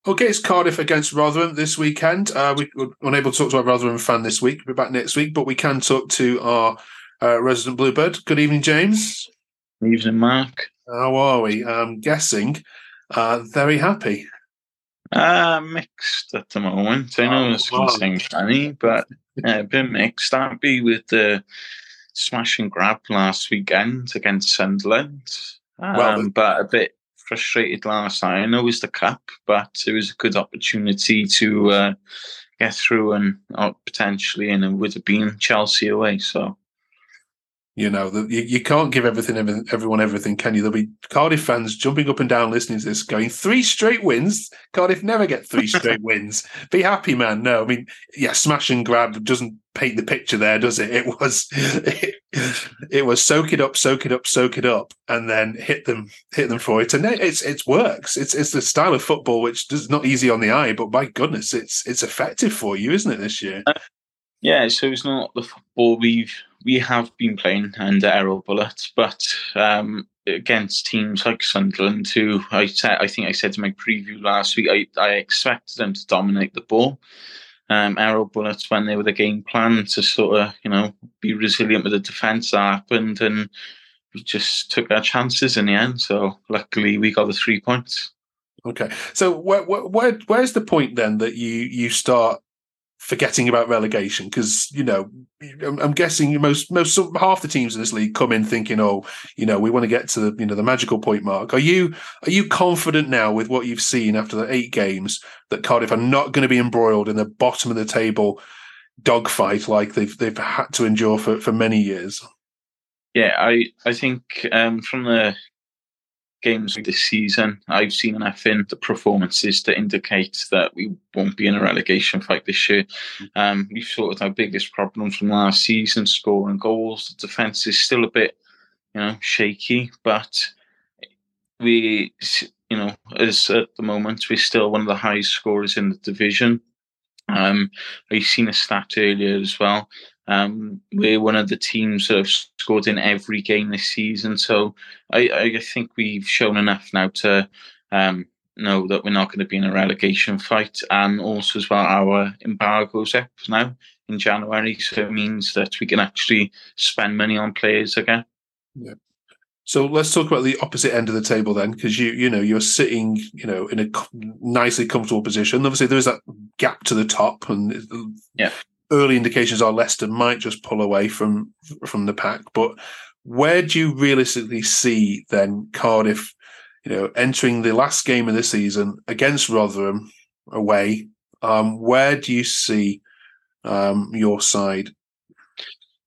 Okay, it's Cardiff against Rotherham this weekend. Uh, we were unable to talk to our Rotherham fan this week. We'll be back next week, but we can talk to our uh, resident Bluebird. Good evening, James. Evening, Mark. How are we? I'm guessing uh, very happy. Uh, mixed at the moment. I know Oh, it's wow. going to sound funny, but uh, a bit mixed. Happy with the smash and grab last weekend against Sunderland. Um, Well, but a bit frustrated last night. I know it was the cup, but it was a good opportunity to uh, get through and uh, potentially, and it would have been Chelsea away. So You know, the, you, you can't give everything, everything, everyone everything, can you? There'll be Cardiff fans jumping up and down listening to this, going three straight wins. Cardiff never get three straight wins. Be happy, man. No, I mean, yeah, smash and grab doesn't paint the picture there, does it? It was, it, it was soak it up, soak it up, soak it up, and then hit them, hit them for it. And it- it's it works. It's it's the style of football which is not easy on the eye, but my goodness, it's it's effective for you, isn't it? This year. Uh, yeah, so it's not the football we've we have been playing under Erol Bulut's, but um, against teams like Sunderland, who I said I think I said in my preview last week, I, I expected them to dominate the ball. Um, Erol Bulut's when they were the game plan to sort of you know be resilient with the defence that happened, and we just took our chances in the end. So luckily we got the three points. Okay, so where, where where's the point then that you you start forgetting about relegation? Because you know, I'm, guessing most most half the teams in this league come in thinking, oh, you know, we want to get to the you know the magical point mark. Are you are you confident now with what you've seen after the eight games that Cardiff are not going to be embroiled in the bottom of the table dogfight like they've they've had to endure for for many years? Yeah, I I think um, from the games this season, I've seen enough in the performances to indicate that we won't be in a relegation fight this year. Um, we've sorted our biggest problem from last season, scoring goals. The defence is still a bit, you know, shaky, but we, you know, as at the moment, we're still one of the highest scorers in the division. Um, I've seen a stat earlier as well. Um, we're one of the teams that have scored in every game this season. So I, I think we've shown enough now to um, know that we're not going to be in a relegation fight. And also, as well, our embargo's up now in January. So it means that we can actually spend money on players again. Yeah. So let's talk about the opposite end of the table then, because you you know you're sitting you know in a nicely comfortable position. Obviously, there is that gap to the top, and Yeah. Early indications are Leicester might just pull away from from the pack. But where do you realistically see then Cardiff, you know, entering the last game of the season against Rotherham away? Um, where do you see um, your side?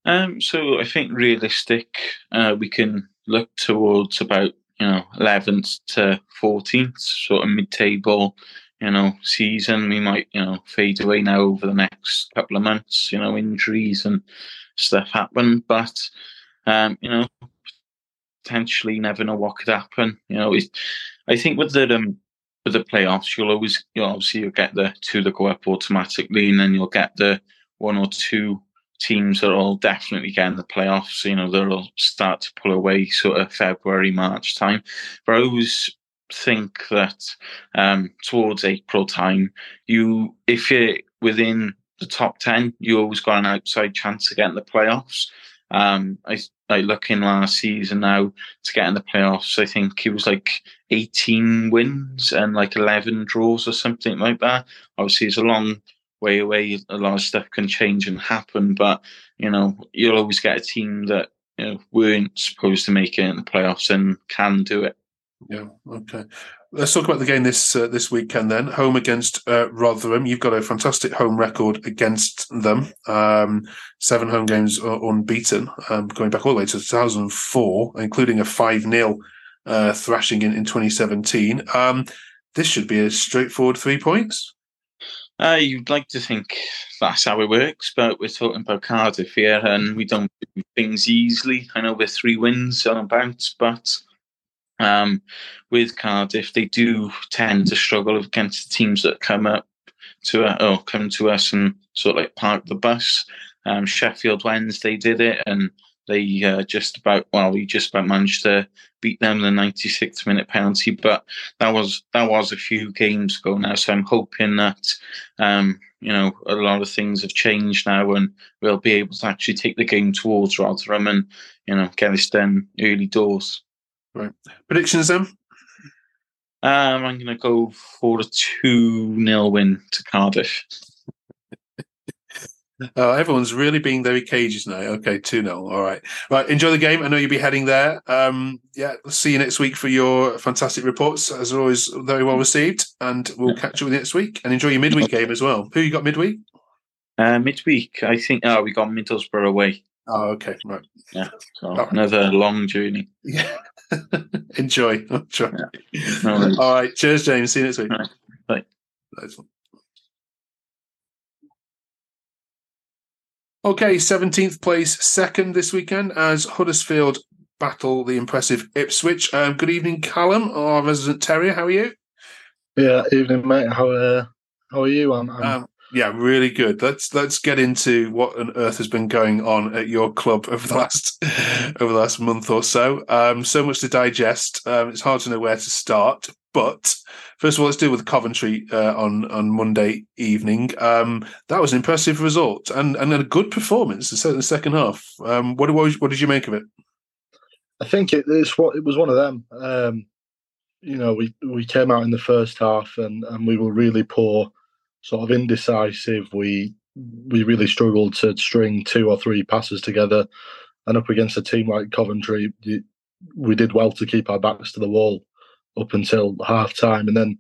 Um, so I think realistic, uh, we can look towards about you know 11th to 14th, sort of mid-table, you know, season. We might you know fade away now over the next couple of months. You know, injuries and stuff happen, but um, you know, potentially never know what could happen. You know, I think with the um, with the playoffs, you'll always you know, obviously you'll get the two that go up automatically, and then you'll get the one or two teams that will definitely get in the playoffs. You know, they'll start to pull away sort of February, March time. But I always think that um, towards April time, you if you're within the top ten, you always got an outside chance to get in the playoffs. Um, I like looking last season now to get in the playoffs. I think it was like 18 wins and like 11 draws or something like that. Obviously, it's a long way away. A lot of stuff can change and happen, but you know, you'll always get a team that you know weren't supposed to make it in the playoffs and can do it. Yeah. Okay. Let's talk about the game this uh, this weekend then. Home against uh, Rotherham. You've got a fantastic home record against them. Um, seven home games unbeaten, um, going back all the way to 2004, including a 5 0 uh, thrashing in, in 2017. Um, this should be a straightforward three points. Uh, you'd like to think that's how it works, but we're talking about Cardiff here, and we don't do things easily. I know we're three wins on a bounce, but um, with Cardiff, they do tend to struggle against the teams that come up to uh, or come to us and sort of like park the bus. Um, Sheffield Wednesday did it, and they uh, just about well, we just about managed to beat them the 96th minute penalty, but that was that was a few games ago now. So I'm hoping that um, you know a lot of things have changed now, and we'll be able to actually take the game towards Rotherham and you know get this done early doors. Right. Predictions then. Um, I'm going to go for a 2 0 win to Cardiff. Oh, everyone's really being very cages now. Okay, 2 0. All right. Right. Enjoy the game. I know you'll be heading there. Um, yeah, see you next week for your fantastic reports. As always, very well received. And we'll catch up with you next week. And enjoy your midweek game as well. Who you got midweek? Uh, midweek, I think. Oh, we got Middlesbrough away. Oh, okay. Right. Yeah. So right. another long journey. Yeah. Enjoy. Enjoy. Yeah. No All right. Cheers, James. See you next week. Right. Bye. Nice Okay, 17th place second this weekend as Huddersfield battle the impressive Ipswich. Um, good evening, Callum, our resident terrier. How are you? Yeah, evening, mate. How uh, how are you? I'm, I'm... Um, yeah, really good. Let's let's get into what on earth has been going on at your club over the last over the last month or so. Um, so much to digest. Um, it's hard to know where to start. But first of all, let's deal with Coventry uh, on on Monday evening. Um, that was an impressive result and and a good performance in the second half. Um, what, what what did you make of it? I think it, it's what it was one of them. Um, you know, we we came out in the first half and and we were really poor sort of indecisive. We we really struggled to string two or three passes together, and up against a team like Coventry, we did well to keep our backs to the wall up until half time, and then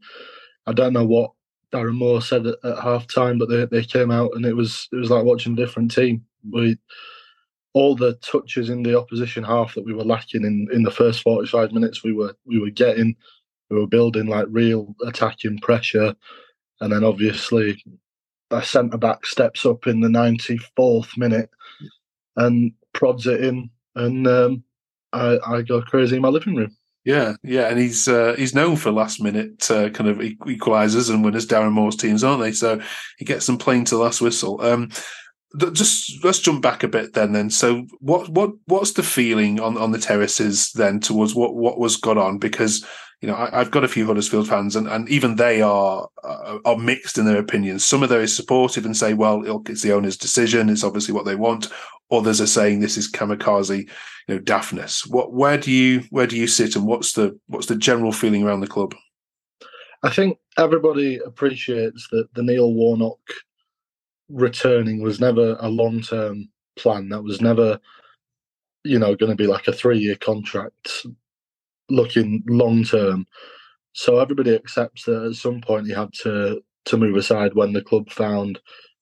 I don't know what Darren Moore said at, at half time, but they, they came out and it was it was like watching a different team. We all the touches in the opposition half that we were lacking in, in the first 45 minutes we were we were getting we were building like real attacking pressure and then obviously a centre back steps up in the 94th minute and prods it in, and um, I, I go crazy in my living room. Yeah, yeah, and he's uh, he's known for last minute uh, kind of equalisers and winners, Darren Moore's teams, aren't they? So he gets them playing to the last whistle. Um, just let's jump back a bit then. Then, so what what what's the feeling on on the terraces then towards what what was got on? Because you know, I, have got a few Huddersfield fans, and, and even they are uh, are mixed in their opinions. Some of those supportive and say, "Well, it's the owner's decision; it's obviously what they want." Others are saying this is kamikaze, you know, daftness. What, where do you where do you sit, and what's the what's the general feeling around the club? I think everybody appreciates that the Neil Warnock returning was never a long term plan. That was never, you know, going to be like a three year contract looking long term. So everybody accepts that at some point he had to to move aside when the club found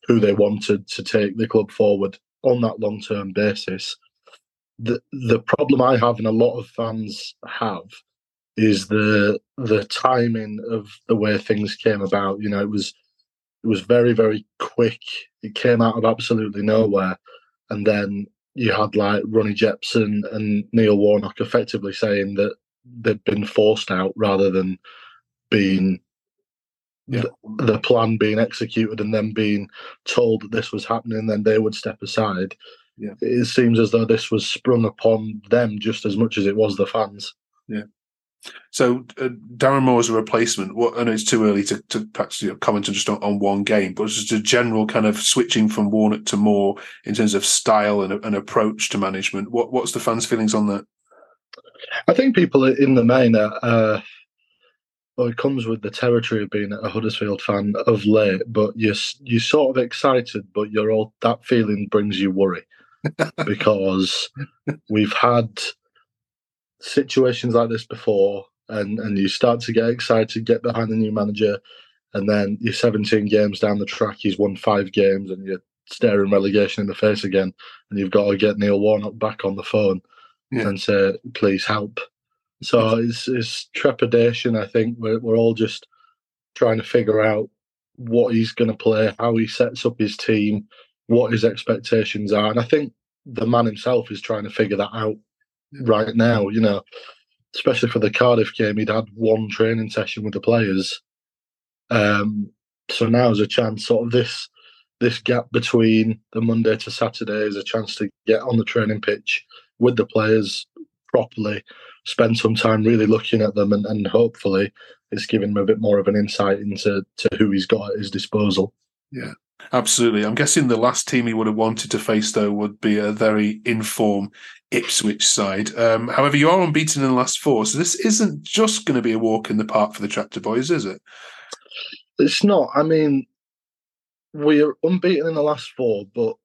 who they wanted to take the club forward on that long term basis. The the problem I have and a lot of fans have is the the timing of the way things came about. You know, it was it was very, very quick. It came out of absolutely nowhere. And then you had like Ronnie Jepson and Neil Warnock effectively saying that they'd been forced out rather than being Yeah. the, the plan being executed and then being told that this was happening, and then they would step aside. Yeah. It seems as though this was sprung upon them just as much as it was the fans. Yeah. So uh, Darren Moore as a replacement. What I know it's too early to, to perhaps you know, comment on just on, on one game, but just a general kind of switching from Warnock to Moore in terms of style and, and approach to management. What what's the fans' feelings on that? I think people in the main are. Uh, well, it comes with the territory of being a Huddersfield fan of late, but you're you're sort of excited, but you're all that feeling brings you worry because we've had situations like this before, and and you start to get excited, get behind the new manager, and then you're 17 games down the track, he's won five games, and you're staring relegation in the face again, and you've got to get Neil Warnock back on the phone Yeah. and say, "Please help." So it's, it's trepidation. I think we're we're all just trying to figure out what he's going to play, how he sets up his team, what his expectations are, and I think the man himself is trying to figure that out right now. You know, especially for the Cardiff game, he'd had one training session with the players. Um, so now is a chance, sort of this this gap between the Monday to Saturday is a chance to get on the training pitch with the players properly, spend some time really looking at them, and, and hopefully it's giving him a bit more of an insight into to who he's got at his disposal. Yeah, absolutely. I'm guessing the last team he would have wanted to face, though, would be a very informed Ipswich side. Um, however, you are unbeaten in the last four, so this isn't just going to be a walk in the park for the Tractor Boys, is it? It's not. I mean, we're unbeaten in the last four, but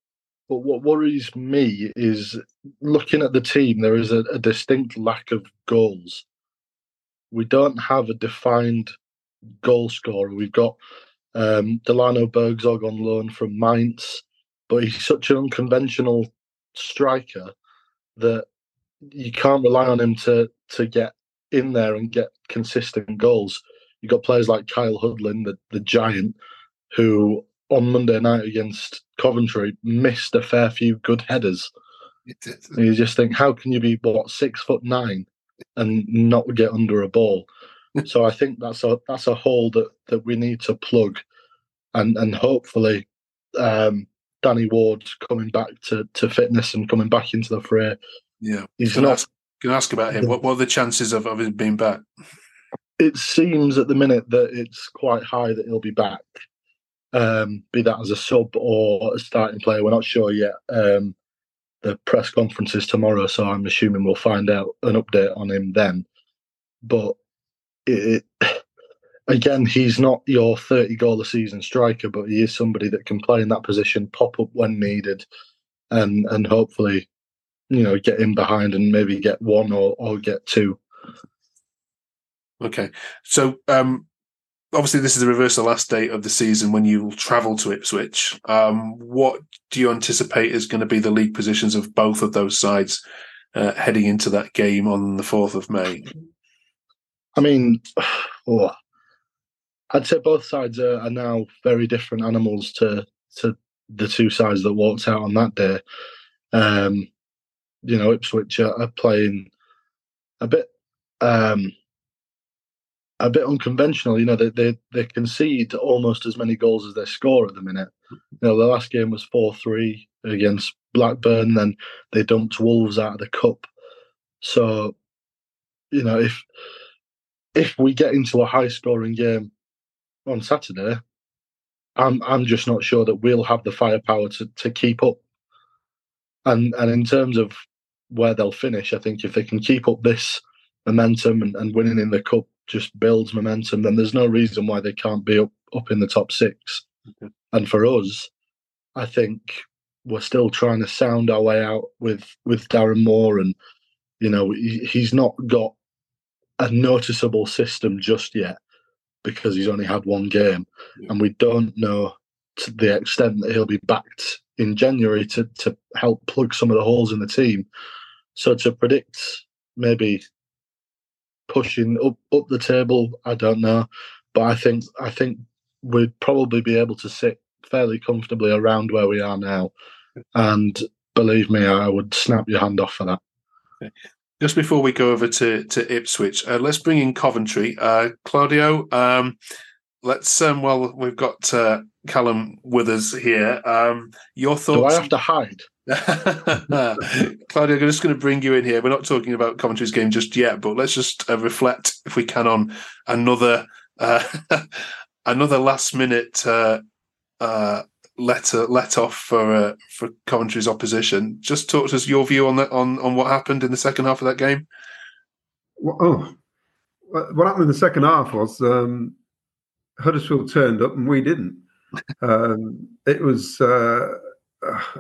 but what worries me is looking at the team. There is a, a distinct lack of goals. We don't have a defined goal scorer. We've got um, Delano Burgzorg on loan from Mainz, but he's such an unconventional striker that you can't rely on him to to get in there and get consistent goals. You've got players like Kyle Hudlin, the, the giant, who on Monday night against Coventry missed a fair few good headers. You just think, how can you be what six foot nine and not get under a ball? so I think that's a that's a hole that that we need to plug, and and hopefully, um, Danny Ward coming back to to fitness and coming back into the fray. Yeah. He's Can I not. ask, can I ask about him? What, what are the chances of, of him being back? it seems at the minute that it's quite high that he'll be back. Um, be that as a sub or a starting player, we're not sure yet. Um, the press conference is tomorrow, so I'm assuming we'll find out an update on him then. But it, it, again, he's not your 30 goal a season striker, but he is somebody that can play in that position, pop up when needed, and and hopefully, you know, get in behind and maybe get one or or get two. Okay. So um, obviously this is the reverse last day of the season when you travel to Ipswich. Um, what do you anticipate is going to be the league positions of both of those sides uh, heading into that game on the 4th of May? I mean, oh, I'd say both sides are, are now very different animals to to the two sides that walked out on that day. Um, you know, Ipswich are, are playing a bit um, a bit unconventional. You know, they, they they concede almost as many goals as they score at the minute. You know, the last game was four three against Blackburn. Then they dumped Wolves out of the cup. So, you know, if if we get into a high scoring game on Saturday, I'm I'm just not sure that we'll have the firepower to, to keep up. And and in terms of where they'll finish, I think if they can keep up this momentum and, and winning in the cup just builds momentum, then there's no reason why they can't be up, up in the top six. Okay. And for us, I think we're still trying to sound our way out with with Darren Moore, and you know he, he's not got a noticeable system just yet because he's only had one game, Yeah. and we don't know to the extent that he'll be backed in January to to help plug some of the holes in the team. So to predict maybe pushing up up the table, I don't know, but I think I think we'd probably be able to sit fairly comfortably around where we are now, and believe me, I would snap your hand off for that. Just before we go over to, to Ipswich, uh, let's bring in Coventry. Uh, Claudio, um, let's um, well, we've got uh, Callum with us here. Um, your Do? I have to hide? Claudia, I'm just going to bring you in here. We're not talking about Coventry's game just yet, but let's just uh, reflect, if we can, on another uh, another last minute uh, uh, let uh, let off for uh, for Coventry's opposition. Just talk to us your view on that on on what happened in the second half of that game. Well, oh, what what happened in the second half was um, Huddersfield turned up and we didn't. Um, it was uh,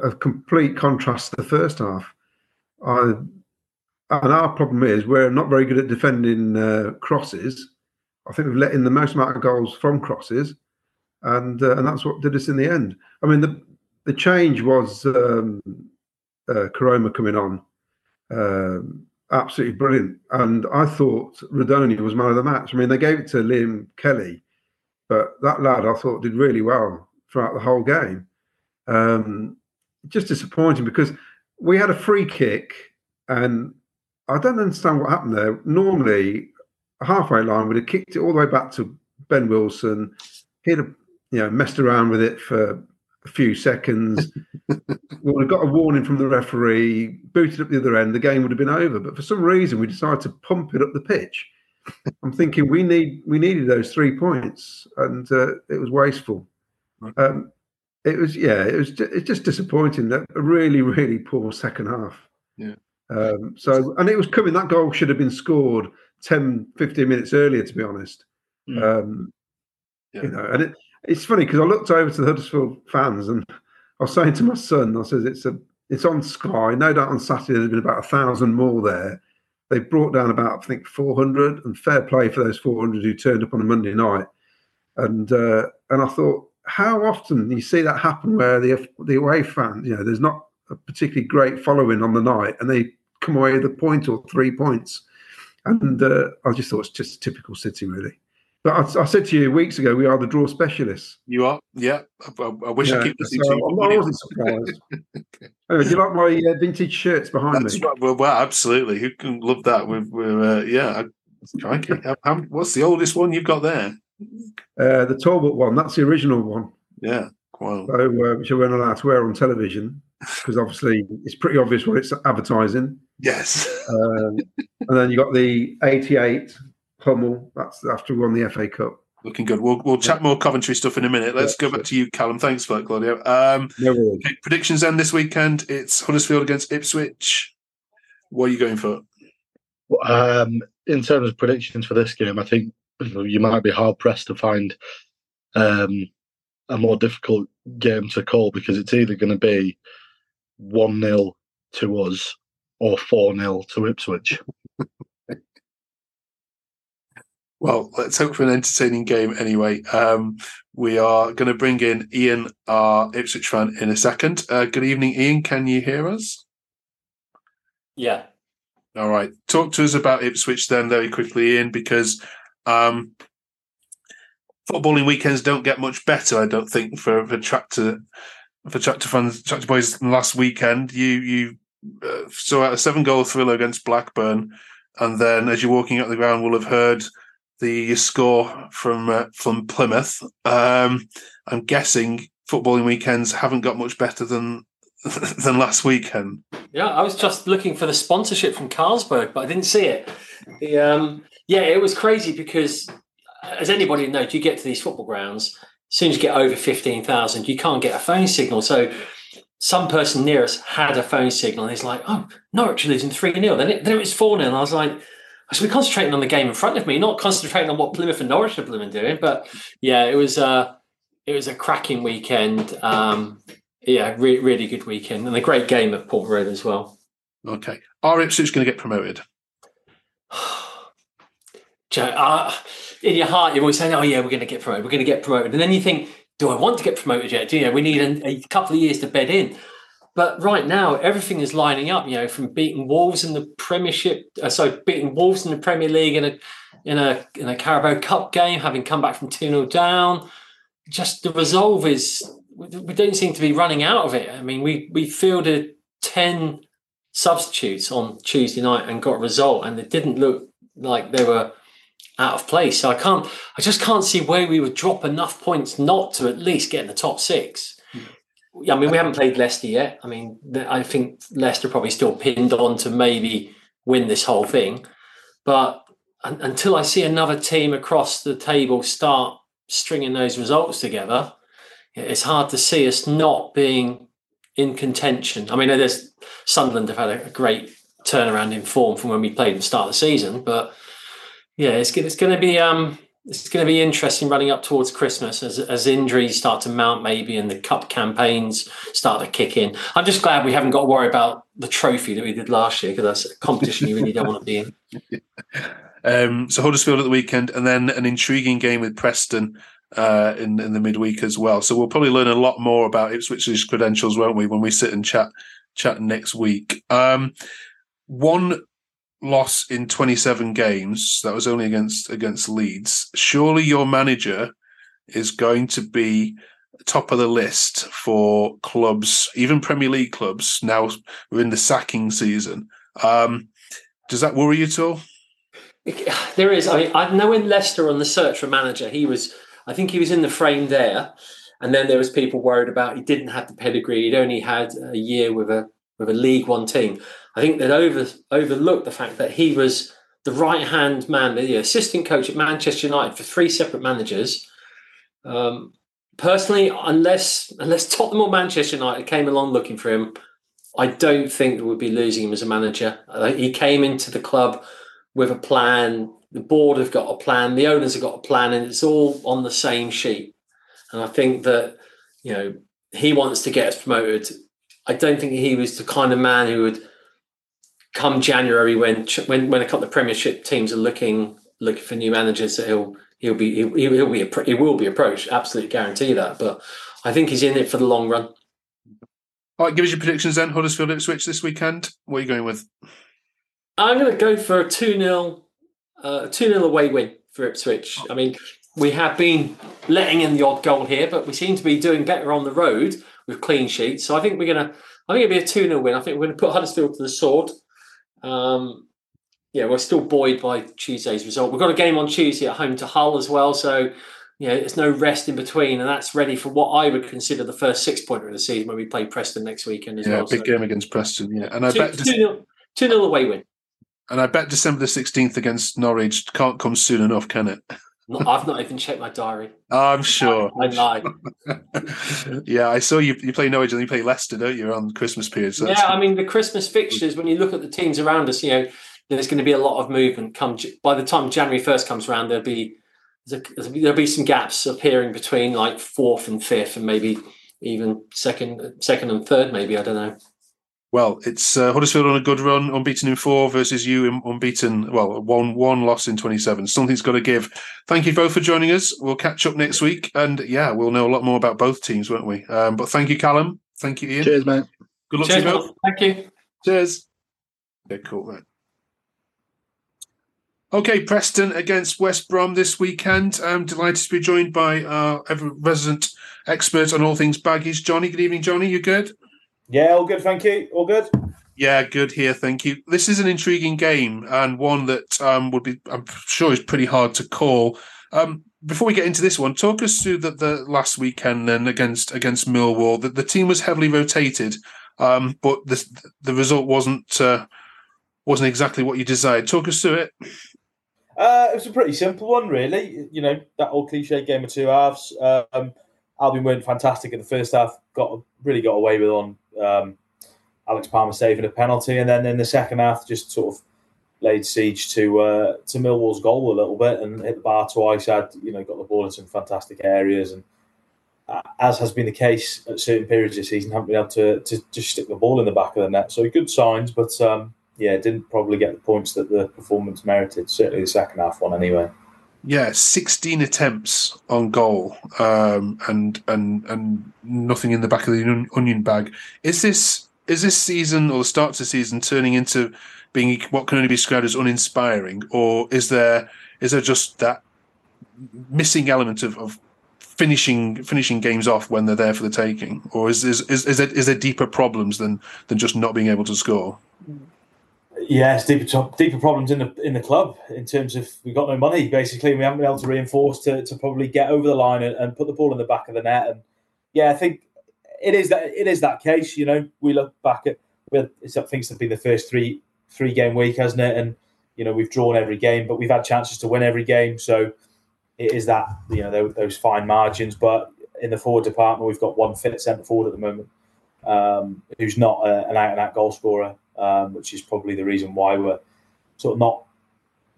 a complete contrast to the first half. I, and our problem is we're not very good at defending uh, crosses. I think we've let in the most amount of goals from crosses, and uh, and that's what did us in the end. I mean, the the change was um, uh, Koroma coming on. Um, absolutely brilliant. And I thought Radoni was man of the match. I mean, they gave it to Liam Kelly, but that lad I thought did really well throughout the whole game. Um, just disappointing because we had a free kick, and I don't understand what happened there. Normally, a halfway line would have kicked it all the way back to Ben Wilson. He'd have, you know, messed around with it for a few seconds. we would have got a warning from the referee, booted up the other end, the game would have been over. But for some reason, we decided to pump it up the pitch. I'm thinking we need we needed those three points, and uh, it was wasteful. Um, it was yeah, it was just, it's just disappointing that a really really poor second half. Yeah. Um, so and it was coming. That goal should have been scored 10, 15 minutes earlier, to be honest. Mm. Um, Yeah. You know, and it, it's funny because I looked over to the Huddersfield fans and I was saying to my son, I says it's a it's on Sky. No doubt on Saturday there's been about a thousand more there. They brought down about I think 400, and fair play for those 400 who turned up on a Monday night. And uh, and I thought, how often do you see that happen where the the away fans, you know, there's not a particularly great following on the night, and they come away with a point or three points. And uh, I just thought it's just a typical City, really. But I, I said to you weeks ago, we are the draw specialists. You are, yeah. I, I- I wish I Yeah, could listen so to you. I wasn't surprised. Anyway, do you like my uh, vintage shirts behind That's me? right. Well, well, absolutely. Who can love that? We're, we're uh, yeah. I, crikey. How- how- what's the oldest one you've got there? Uh, the Talbot one, that's the original one. Yeah. Wow. So, uh, which I weren't allowed to wear on television because obviously it's pretty obvious what it's advertising. Yes. Um, and then you got the 88 Hummel, that's after we won the FA Cup. Looking good. We'll we'll chat more Coventry stuff in a minute. Let's Yeah, go back to you, Callum. Thanks for that, Claudio. Um, No worries. okay, predictions then this weekend. It's Huddersfield against Ipswich. What are you going for? Um, in terms of predictions for this game, I think you might be hard pressed to find um, a more difficult game to call because it's either going to be 1 0 to us or 4 0 to Ipswich. Well, let's hope for an entertaining game anyway. Um, we are going to bring in Ian, our Ipswich fan, in a second. Uh, good evening, Ian. Can you hear us? Yeah. All right. Talk to us about Ipswich then, very quickly, Ian, because um, footballing weekends don't get much better. I don't think for for tractor for tractor fans, tractor boys. Last weekend, you you uh, saw a seven goal thriller against Blackburn, and then as you're walking out the ground, we'll have heard the score from uh, from Plymouth. Um, I'm guessing footballing weekends haven't got much better than than last weekend. Yeah, I was just looking for the sponsorship from Carlsberg, but I didn't see it. The, um, yeah, it was crazy because, as anybody knows, you get to these football grounds, as soon as you get over 15,000, you can't get a phone signal. So some person near us had a phone signal and he's like, oh, Norwich are losing 3 0. Then it, then it was 4 0. And I was like, I should be concentrating on the game in front of me, not concentrating on what Plymouth and Norwich are blooming doing. But yeah, it was uh, it was a cracking weekend. Um, yeah, re- really good weekend and a great game at Portman Road as well. Okay. Are Ipswich going to get promoted? Joe, uh, in your heart, you're always saying, "Oh yeah, we're going to get promoted. We're going to get promoted," and then you think, "Do I want to get promoted yet? Do you know we need a, a couple of years to bed in?" But right now, everything is lining up. You know, from beating Wolves in the Premiership, uh, so beating Wolves in the Premier League in a in a in a Carabao Cup game, having come back from two 0 down. Just the resolve is we don't seem to be running out of it. I mean, we we fielded ten substitutes on Tuesday night and got a result, and it didn't look like they were out of place. So I can't, I just can't see where we would drop enough points not to at least get in the top six. I mean, we haven't played Leicester yet. I mean, I think Leicester probably still pinned on to maybe win this whole thing, but until I see another team across the table start stringing those results together, it's hard to see us not being in contention. I mean, there's Sunderland have had a great turnaround in form from when we played at the start of the season, but yeah, it's it's going to be um it's going to be interesting running up towards Christmas as as injuries start to mount maybe and the cup campaigns start to kick in. I'm just glad we haven't got to worry about the trophy that we did last year because that's a competition you really don't want to be in. Um, so Huddersfield at the weekend, and then an intriguing game with Preston uh, in in the midweek as well. So we'll probably learn a lot more about Ipswich's credentials, won't we, when we sit and chat chat next week? Um, one loss in 27 games that was only against against Leeds. Surely your manager is going to be top of the list for clubs, even Premier League clubs. Now we're in the sacking season. Um, does that worry you at all? There is. I mean, I know in Leicester on the search for manager, he was. I think he was in the frame there, and then there was people worried about he didn't have the pedigree. He'd only had a year with a with a League One team. I think they'd over overlooked the fact that he was the right hand man, the assistant coach at Manchester United for three separate managers. Um, personally, unless unless Tottenham or Manchester United came along looking for him, I don't think we'd be losing him as a manager. Uh, he came into the club with a plan. The board have got a plan. The owners have got a plan, and it's all on the same sheet. And I think that you know he wants to get us promoted. I don't think he was the kind of man who would come January when when when a couple of Premiership teams are looking looking for new managers that he'll he'll be he'll, he'll be he will be approached. Absolutely guarantee that. But I think he's in it for the long run. All right, give us your predictions then. Huddersfield Ipswich this weekend. What are you going with? I'm going to go for a 2 0 uh, 2 0 away win for Ipswich. I mean, we have been letting in the odd goal here, but we seem to be doing better on the road with clean sheets. So I think we're going to, I think it'll be a 2 0 win. I think we're going to put Huddersfield to the sword. Um, yeah, we're still buoyed by Tuesday's result. We've got a game on Tuesday at home to Hull as well. So, you know, there's no rest in between. And that's ready for what I would consider the first six pointer of the season when we play Preston next weekend as yeah, well. big so, game against Preston. Yeah. And I two, bet. 2 0 2 0 away win. And I bet December the 16th against Norwich can't come soon enough, can it? Not, I've not even checked my diary. I'm sure. I, lie. yeah, I saw you. You play Norwich and you play Leicester, don't you, around Christmas period? So yeah, I mean the Christmas fixtures. When you look at the teams around us, you know there's going to be a lot of movement. Come by the time January first comes around, there'll be there'll be some gaps appearing between like fourth and fifth, and maybe even second, second and third. Maybe I don't know. Well, it's uh, Huddersfield on a good run, unbeaten in four versus you unbeaten. Well, one one loss in twenty seven. Something's got to give. Thank you both for joining us. We'll catch up next week, and yeah, we'll know a lot more about both teams, won't we? Um, but thank you, Callum. Thank you, Ian. Cheers, mate. Good luck Cheers, to you both. Thank you. Cheers. Okay, cool, man. Okay, Preston against West Brom this weekend. I'm delighted to be joined by our ever resident expert on all things baggage, Johnny. Good evening, Johnny. You good? Yeah, all good, thank you. All good. Yeah, good here, thank you. This is an intriguing game and one that um, would be, I'm sure, is pretty hard to call. Um, before we get into this one, talk us through the, the last weekend then against against Millwall. The, the team was heavily rotated, um, but the the result wasn't uh, wasn't exactly what you desired. Talk us through it. Uh, it was a pretty simple one, really. You know, that old cliche game of two halves. Um, Albion weren't fantastic in the first half. Got really got away with on um, Alex Palmer saving a penalty, and then in the second half, just sort of laid siege to uh, to Millwall's goal a little bit and hit the bar twice. Had you know got the ball in some fantastic areas, and uh, as has been the case at certain periods this season, haven't been able to, to just stick the ball in the back of the net. So good signs, but um, yeah, didn't probably get the points that the performance merited. Certainly the second half one, anyway. Yeah, sixteen attempts on goal, um, and and and nothing in the back of the onion bag. Is this is this season or the start of the season turning into being what can only be described as uninspiring, or is there is there just that missing element of, of finishing finishing games off when they're there for the taking, or is is is, is, there, is there deeper problems than than just not being able to score? Yes, deeper deeper problems in the in the club in terms of we've got no money. Basically, we haven't been able to reinforce to, to probably get over the line and, and put the ball in the back of the net. And yeah, I think it is that it is that case. You know, we look back at well, it's I think it's been the first three three game week, hasn't it? And you know, we've drawn every game, but we've had chances to win every game. So it is that you know those, those fine margins. But in the forward department, we've got one fit centre forward at the moment um, who's not a, an out and out goal scorer, um, which is probably the reason why we're sort of not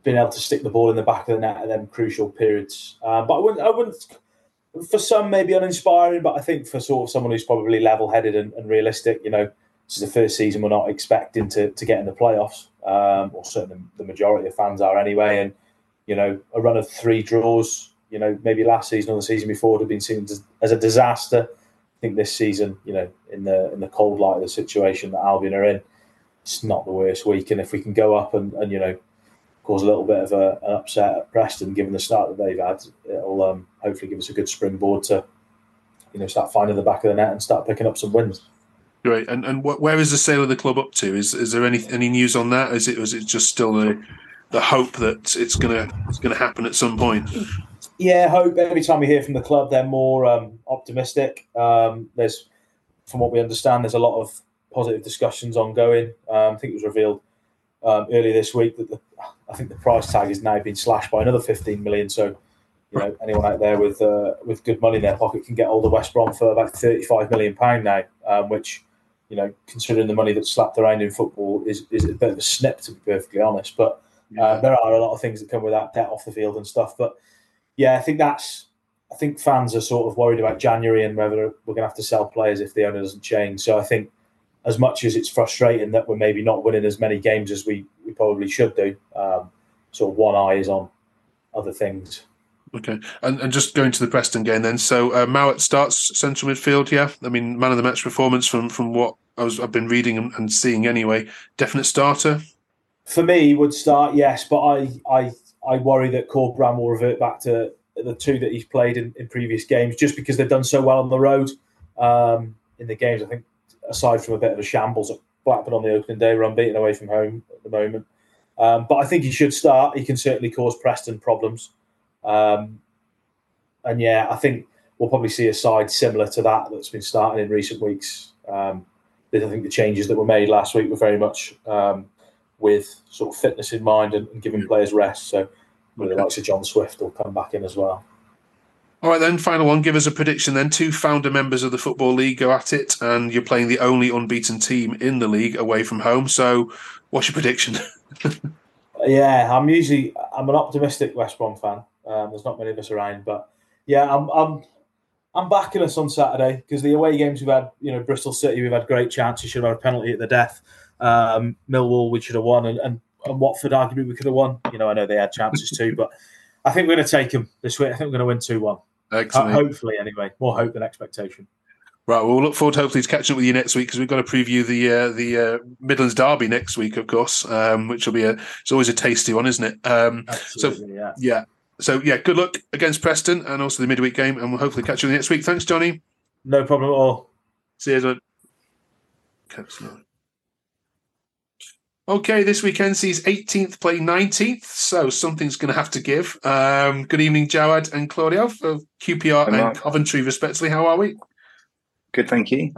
being able to stick the ball in the back of the net at them crucial periods. Um, but I wouldn't, I wouldn't, for some maybe uninspiring, but I think for sort of someone who's probably level headed and, and, realistic, you know, this is the first season we're not expecting to, to get in the playoffs, um, or certainly the majority of fans are anyway. And, you know, a run of three draws, you know, maybe last season or the season before would have been seen as a disaster I think this season, you know, in the in the cold light of the situation that Albion are in, it's not the worst week. And if we can go up and, and you know cause a little bit of a, an upset at Preston, given the start that they've had, it'll um, hopefully give us a good springboard to you know start finding the back of the net and start picking up some wins. Great. And and where is the sale of the club up to? Is is there any any news on that? Is it was it just still the the hope that it's gonna it's gonna happen at some point? yeah, hope every time we hear from the club, they're more um, optimistic. Um, there's, from what we understand, there's a lot of positive discussions ongoing. Um, I think it was revealed um, earlier this week that the, I think the price tag has now been slashed by another 15 million. So, you know, anyone out there with uh, with good money in their pocket can get all the West Brom for about 35 million pound now, um, which, you know, considering the money that's slapped around in football, is is a bit of a snip to be perfectly honest. But uh, there are a lot of things that come with that debt off the field and stuff. But yeah, I think that's. I think fans are sort of worried about January and whether we're going to have to sell players if the owner doesn't change. So I think, as much as it's frustrating that we're maybe not winning as many games as we, we probably should do, um, sort of one eye is on other things. Okay, and, and just going to the Preston game then. So uh, Mowatt starts central midfield. Yeah, I mean man of the match performance from from what I was I've been reading and, and seeing anyway. Definite starter. For me, would start yes, but I I I worry that Corberan will revert back to the two that he's played in, in previous games, just because they've done so well on the road um, in the games. I think, aside from a bit of a shambles at Blackburn on the opening day, we're unbeaten away from home at the moment. Um, but I think he should start. He can certainly cause Preston problems. Um, and yeah, I think we'll probably see a side similar to that that's been starting in recent weeks. Um, I think the changes that were made last week were very much um, with sort of fitness in mind and, and giving players rest. So the likes of John Swift will come back in as well. All right, then, final one. Give us a prediction then. Two founder members of the Football League go at it, and you're playing the only unbeaten team in the league away from home. So, what's your prediction? yeah, I'm usually I'm an optimistic West Brom fan. Um, there's not many of us around, but yeah, I'm I'm I'm backing us on Saturday because the away games we've had, you know, Bristol City, we've had great chances. Should have had a penalty at the death. Um, Millwall, we should have won, and, and, and Watford, arguably, we could have won. You know, I know they had chances too, but I think we're going to take them this week. I think we're going to win 2 1. Excellent. Hopefully, anyway. More hope than expectation. Right, well, we'll look forward to hopefully to catching up with you next week because we've got to preview the uh, the uh, Midlands Derby next week, of course, um, which will be a it's always a tasty one, isn't it? Um, so yeah. yeah, so yeah, good luck against Preston and also the midweek game, and we'll hopefully catch you next week. Thanks, Johnny. No problem at all. See you, then. Okay, this weekend sees 18th play 19th, so something's going to have to give. Um, good evening, Jawad and Claudio for QPR and Coventry, respectively. How are we? Good, thank you.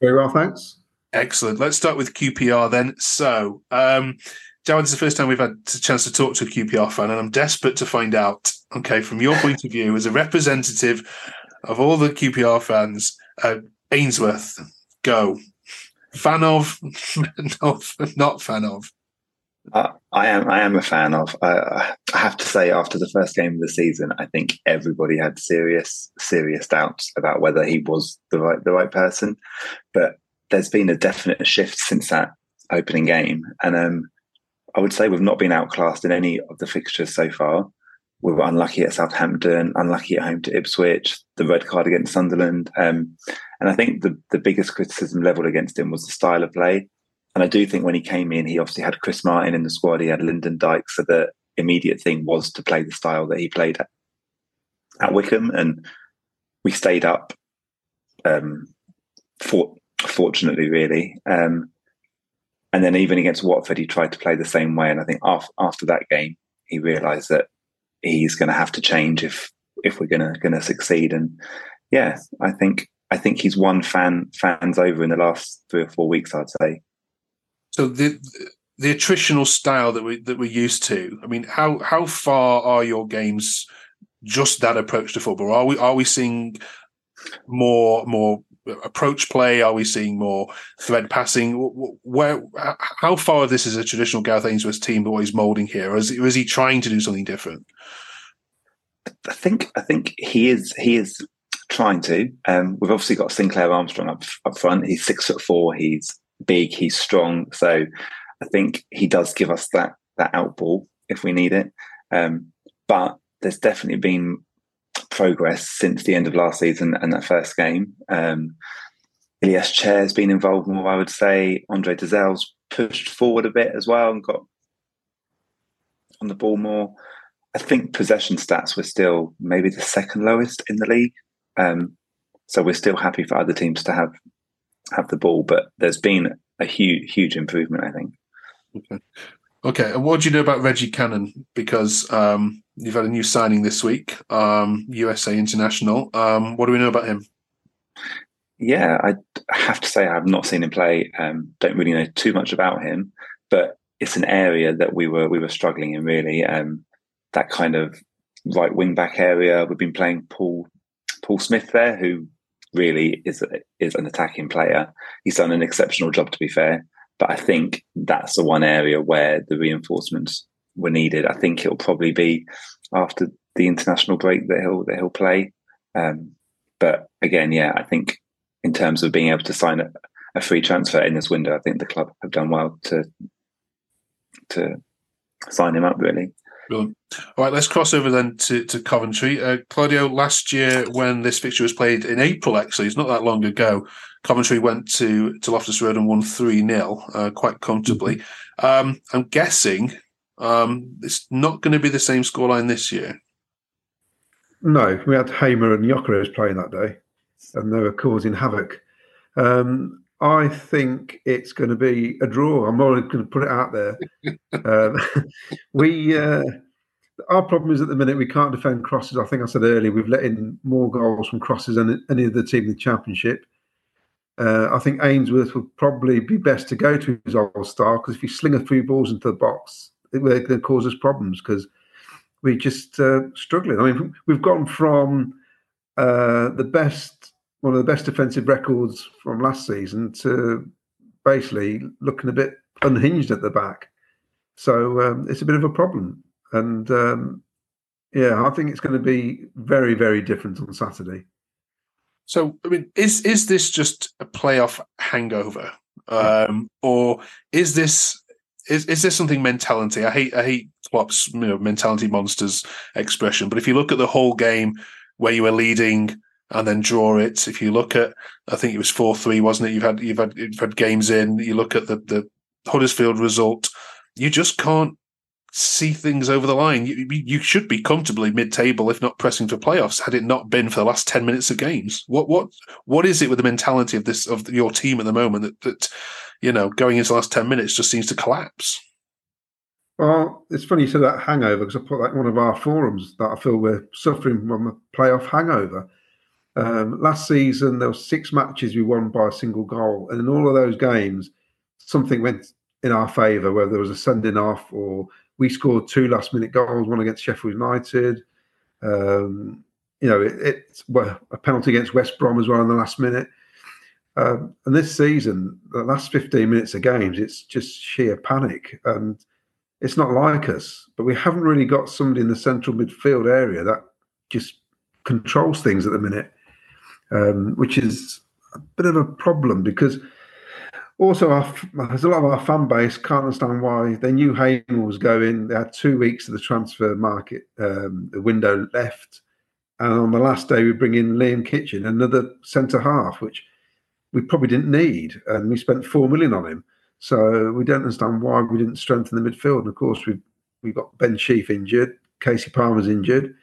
Very well, thanks. Excellent. Let's start with QPR then. So, um, Jawad, it's the first time we've had a chance to talk to a QPR fan, and I'm desperate to find out, okay, from your point of view, as a representative of all the QPR fans, uh, Ainsworth, go fan of, not, not fan of? Uh, I am. I am a fan of. Uh, I have to say, after the first game of the season, I think everybody had serious, serious doubts about whether he was the right, the right person. But there's been a definite shift since that opening game, and um, I would say we've not been outclassed in any of the fixtures so far. We were unlucky at Southampton, unlucky at home to Ipswich, the red card against Sunderland. Um, and I think the, the biggest criticism leveled against him was the style of play. And I do think when he came in, he obviously had Chris Martin in the squad, he had Lyndon Dykes. So the immediate thing was to play the style that he played at, at Wycombe. And we stayed up, um, for, fortunately, really. Um, and then even against Watford, he tried to play the same way. And I think after, after that game, he realised that he's going to have to change if if we're going to going to succeed. And yeah, I think I think he's won fan fans over in the last three or four weeks. I'd say. So the the attritional style that we that we're used to. I mean, how how far are your games just that approach to football? Are we are we seeing more more approach play? Are we seeing more thread passing? Where how far of this is a traditional Gareth Ainsworth team that he's moulding here, or is, or is he trying to do something different? I think I think he is he is trying to. Um, we've obviously got Sinclair Armstrong up up front. He's six foot four. He's big. He's strong. So I think he does give us that that outball if we need it. Um, but there's definitely been progress since the end of last season and that first game. Um, Ilias Chair's been involved more, I would say. Andre Dozzell's pushed forward a bit as well and got on the ball more. I think possession stats were still maybe the second lowest in the league. Um, so we're still happy for other teams to have have the ball, but there's been a huge huge improvement, I think. Okay. Okay. And what do you know about Reggie Cannon? Because um, you've had a new signing this week, um, USA International. Um, what do we know about him? Yeah, I have to say I have not seen him play. Um, don't really know too much about him, but it's an area that we were we were struggling in really. Um, that kind of right wing back area. We've been playing Paul Paul Smyth there, who really is is an attacking player. He's done an exceptional job, to be fair. But I think that's the one area where the reinforcements were needed. I think it'll probably be after the international break that he'll that he'll play. Um, but again, yeah, I think in terms of being able to sign a, a free transfer in this window, I think the club have done well to to sign him up. Really. Brilliant. All right, let's cross over then to, to Coventry. Uh, Claudio, last year when this fixture was played in April, actually, it's not that long ago, Coventry went to, to Loftus Road and won 3 0 uh, quite comfortably. Mm-hmm. Um, I'm guessing um, it's not going to be the same scoreline this year. No, we had Hamer and Gyökeres playing that day, and they were causing havoc. Um, I think it's going to be a draw. I'm already going to put it out there. um, we uh, our problem is at the minute we can't defend crosses. I think I said earlier we've let in more goals from crosses than any other team in the championship. Uh, I think Ainsworth would probably be best to go to his old style because if you sling a few balls into the box, it will going to cause us problems because we're just uh, struggling. I mean, we've gone from uh, the best, one of the best defensive records from last season to basically looking a bit unhinged at the back. So um, it's a bit of a problem. And um, yeah, I think it's going to be very, very different on Saturday. So, I mean, is is this just a playoff hangover, um, or is this is is this something mentality? I hate I hate Klopp's you know mentality monsters expression, but if you look at the whole game where you were leading and then draw it, if you look at I think it was four three, wasn't it? You've had you've had you've had games in. You look at the the Huddersfield result, you just can't see things over the line. You, you should be comfortably mid-table, if not pressing for playoffs. Had it not been for the last ten minutes of games, what what what is it with the mentality of this of your team at the moment that that you know going into the last ten minutes just seems to collapse? Well, it's funny you said that hangover because I put that in one of our forums that I feel we're suffering from a playoff hangover. Um, last season, there were six matches we won by a single goal, and in all of those games, something went in our favour, whether there was a sending off or we scored two last minute goals, one against Sheffield United. Um, you know, it, well, a penalty against West Brom as well in the last minute. Um, and this season, the last 15 minutes of games, it's just sheer panic. And it's not like us, but we haven't really got somebody in the central midfield area that just controls things at the minute, um, which is a bit of a problem because also, there's a lot of our fan base can't understand why they knew Hamer was going. They had two weeks of the transfer market, um, the window left, and on the last day we bring in Liam Kitching, another centre half, which we probably didn't need, and we spent four million on him. So we don't understand why we didn't strengthen the midfield. And of course, we we got Ben Sheaf injured, Kasey Palmer's injured,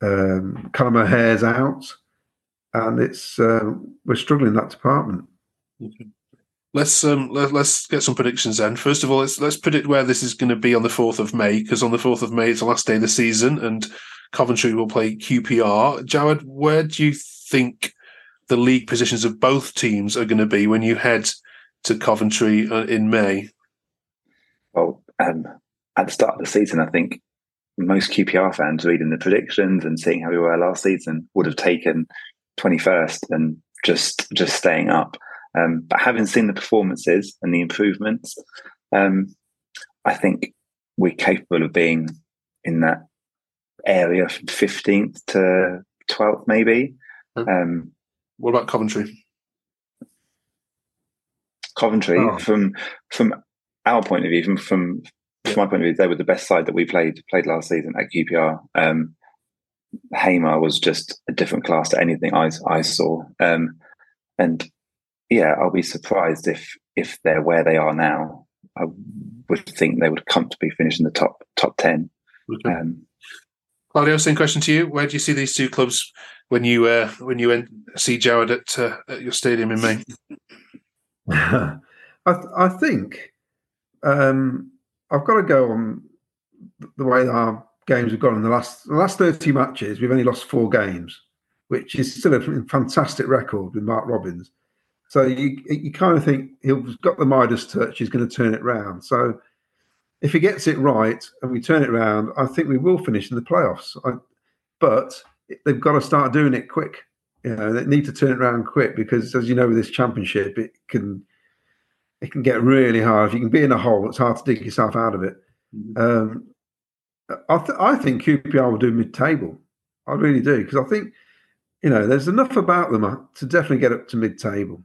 um, Callum O'Hare's out, and it's uh, we're struggling in that department. Okay. Let's um let, let's get some predictions then. First of all, let's let's predict where this is going to be on the fourth of May because on the fourth of May it's the last day of the season and Coventry will play QPR. Jared, where do you think the league positions of both teams are going to be when you head to Coventry uh, in May? Well, um, at the start of the season, I think most QPR fans reading the predictions and seeing how we were last season would have taken 21st and just just staying up. Um, but having seen the performances and the improvements, um, I think we're capable of being in that area from 15th to 12th, maybe. Um, what about Coventry? Coventry, Oh. from from our point of view, from from, from my point of view, they were the best side that we played played last season at QPR. Um, Hamer was just a different class to anything I I saw, um, and yeah, I'll be surprised if if they're where they are now. I would think they would comfortably finish in the top top ten. Um, Claudio, same question to you. Where do you see these two clubs when you uh, when you en- see Jared at, uh, at your stadium in May? I, th- I think um, I've got to go on the way that our games we've gone in the last the last thirty matches. We've only lost four games, which is still a fantastic record with Mark Robins. So you you kind of think he's got the Midas touch. He's going to turn it round. So if he gets it right and we turn it around, I think we will finish in the playoffs. I, but they've got to start doing it quick. You know, they need to turn it around quick because, as you know, with this championship, it can it can get really hard. If you can be in a hole, it's hard to dig yourself out of it. Um, I, th- I think QPR will do mid-table. I really do because I think you know there's enough about them uh, to definitely get up to mid-table,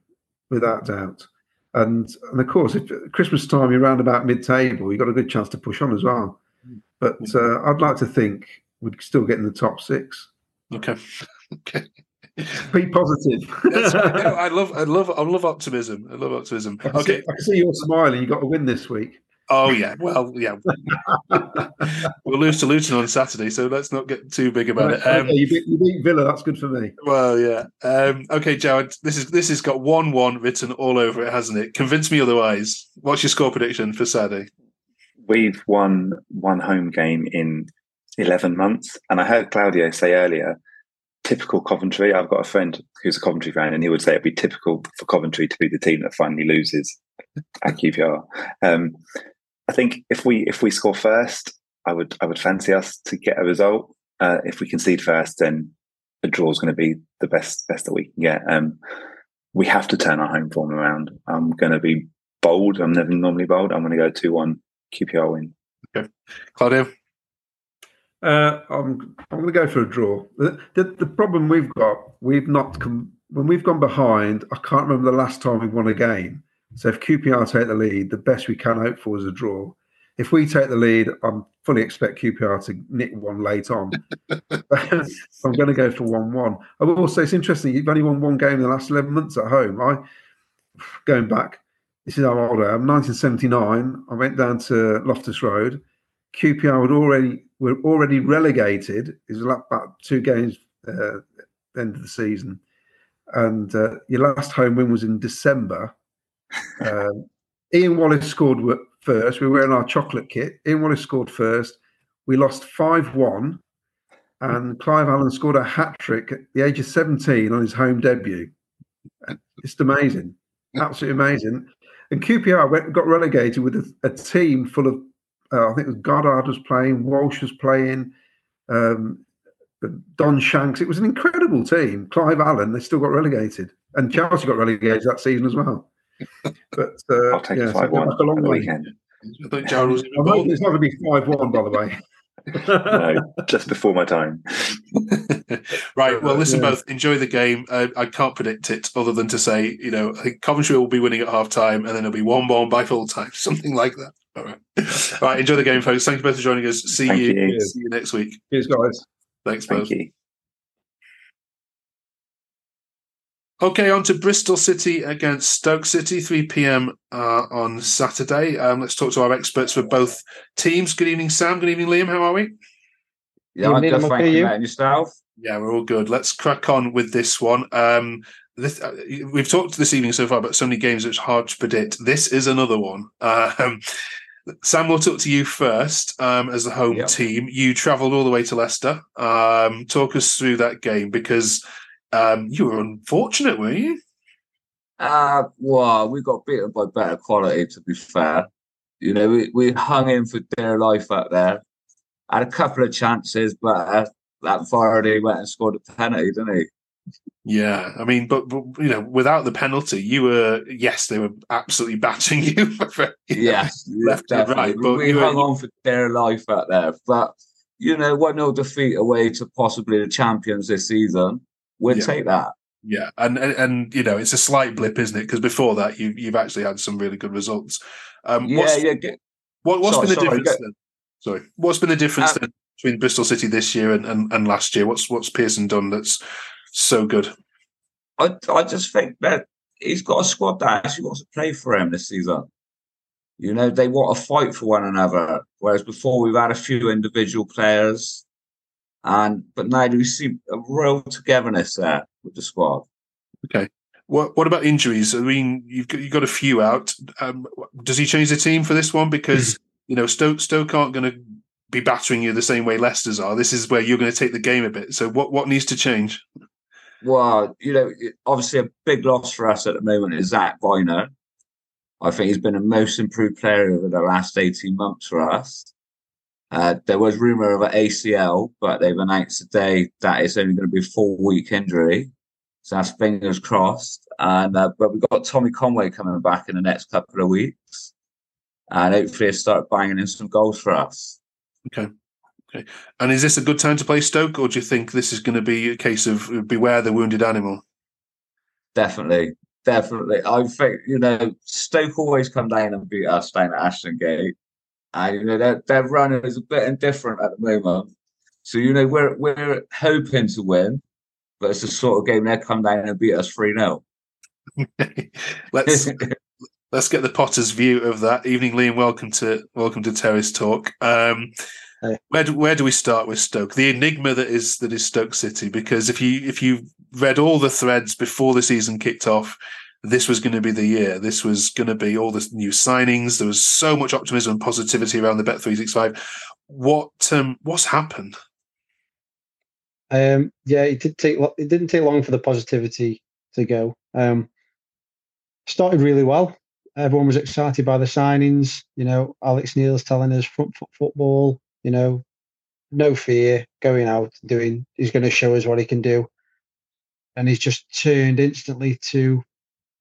without doubt. And and of course, if Christmas time you're around about mid-table, you've got a good chance to push on as well. But uh, I'd like to think we'd still get in the top six. Okay, okay. Be positive. Right. No, I love, I love, I love optimism. I love optimism. I can, see, I see you're smiling. You got to win this week. Oh yeah. Well, yeah. we'll lose to Luton on Saturday, so let's not get too big about Right, it. Um, okay, you, beat, you beat Villa. That's good for me. Well, yeah. Um, okay, Jared. This is this has got one one written all over it, hasn't it? Convince me otherwise. What's your score prediction for Saturday? we've won one home game in 11 months. And I heard Claudio say earlier, typical Coventry. I've got a friend who's a Coventry fan, and he would say it'd be typical for Coventry to be the team that finally loses at QPR. Um, I think if we if we score first, I would I would fancy us to get a result. Uh, if we concede first, then a draw is going to be the best best that we can get. Um, we have to turn our home form around. I'm going to be bold. I'm never normally bold. I'm going to go two one QPR win. Okay, Claudio. Uh, I'm I'm going to go for a draw. The, the the problem we've got, we've not come when we've gone behind. I can't remember the last time we won a game. So if QPR take the lead, the best we can hope for is a draw. If we take the lead, I'm fully expect QPR to nick one late on. I'm going to go for one-one. I will say it's interesting. You've only won one game in the last 11 months at home. I going back. This is how old I am. 1979. I went down to Loftus Road. QPR would already were already relegated. It was about two games uh, end of the season, and uh, your last home win was in December. Um, Ian Wallace scored first. We were in our chocolate kit. Ian Wallace scored first. We lost five one, and Clive Allen scored a hat trick at the age of seventeen on his home debut. It's amazing, absolutely amazing. And QPR went, got relegated with a, a team full of uh, I think it was Goddard was playing, Walsh was playing, um, Don Shanks. It was an incredible team. Clive Allen, they still got relegated, and Chelsea got relegated that season as well. But uh, I'll take yeah, a so five one that's a long the way. weekend. I thought Jared was I'm it's not going to be five one, by the way. no, just before my time. Right. Well, listen, Yeah. both enjoy the game. Uh, I can't predict it other than to say, you know, I think Coventry will be winning at half time and then it'll be one one by full time, something like that. All right. All right. Enjoy the game, folks. Thank you both for joining us. See Thank you. you. See you next week. Cheers, guys. Thanks, both. You. Okay, on to Bristol City against Stoke City, 3 p.m. Uh, on Saturday. Um, let's talk to our experts for both teams. Good evening, Sam. Good evening, Liam. How are we? Yeah, I'm good, thank you. And yourself? Yeah, we're all good. Let's crack on with this one. Um, this uh, we've talked this evening so far about so many games it's hard to predict. This is another one. Um, Sam, we'll talk to you first um, as the home Yep. team. You travelled all the way to Leicester. Um, talk us through that game because um, you were unfortunate, were you? Uh, well, we got beaten by better quality, to be fair. You know, we, we hung in for dear life out there. Had a couple of chances, but uh, that Vardy went and scored a penalty, didn't he? Yeah, I mean, but, but you know, without the penalty, you were yes, they were absolutely battering you. for- Yes, left and right, but we you were- hung on for dear life out there. But, you know, 1 0 defeat away to possibly the champions this season. We'll Yeah. take that. Yeah, and, and and you know, it's a slight blip, isn't it? Because before that, you you've actually had some really good results. Um, Yeah, what's, yeah. Get, What, what's Sorry, been the sorry, difference go- then? Sorry, what's been the difference then between Bristol City this year and, and, and last year? What's what's Pearson done that's so good? I, I just think that he's got a squad that actually wants to play for him this season. You know, they want to fight for one another. Whereas before we've had a few individual players, and but now we see a real togetherness there with the squad. Okay. What what about injuries? I mean, you've got, you've got a few out. Um, does he change the team for this one? Because you know Stoke Stoke aren't going to be battering you the same way Leicester's are. This is where you're going to take the game a bit. So what what needs to change? Well, you know, obviously a big loss for us at the moment is Zak Vyner. I think he's been a most improved player over the last 18 months for us. Uh, there was rumour of an ACL, but they've announced today that it's only going to be a four week injury. So that's fingers crossed. And uh, but we've got Tommy Conway coming back in the next couple of weeks. And hopefully he'll start banging in some goals for us. Okay. Okay. And is this a good time to play Stoke, or do you think this is going to be a case of beware the wounded animal? Definitely, definitely. I think you know Stoke always come down and beat us down at Ashton Gate, and you know their their run is a bit indifferent at the moment. So you know we're we're hoping to win, but it's the sort of game they come down and beat us three 0 Let's let's get the Potter's view of that. Evening, Liam. Welcome to welcome to Terrace Talk. Um, where do, where do we start with Stoke? The enigma that is that is Stoke City. Because if you if you read all the threads before the season kicked off, this was going to be the year. This was going to be all the new signings. There was so much optimism and positivity around the Bet three six five. What um what's happened? Um, yeah, it did take it didn't take long for the positivity to go. Um, started really well. Everyone was excited by the signings. You know, Alex Neil's telling us front foot football. You know, no fear going out doing. He's going to show us what he can do, and he's just turned instantly to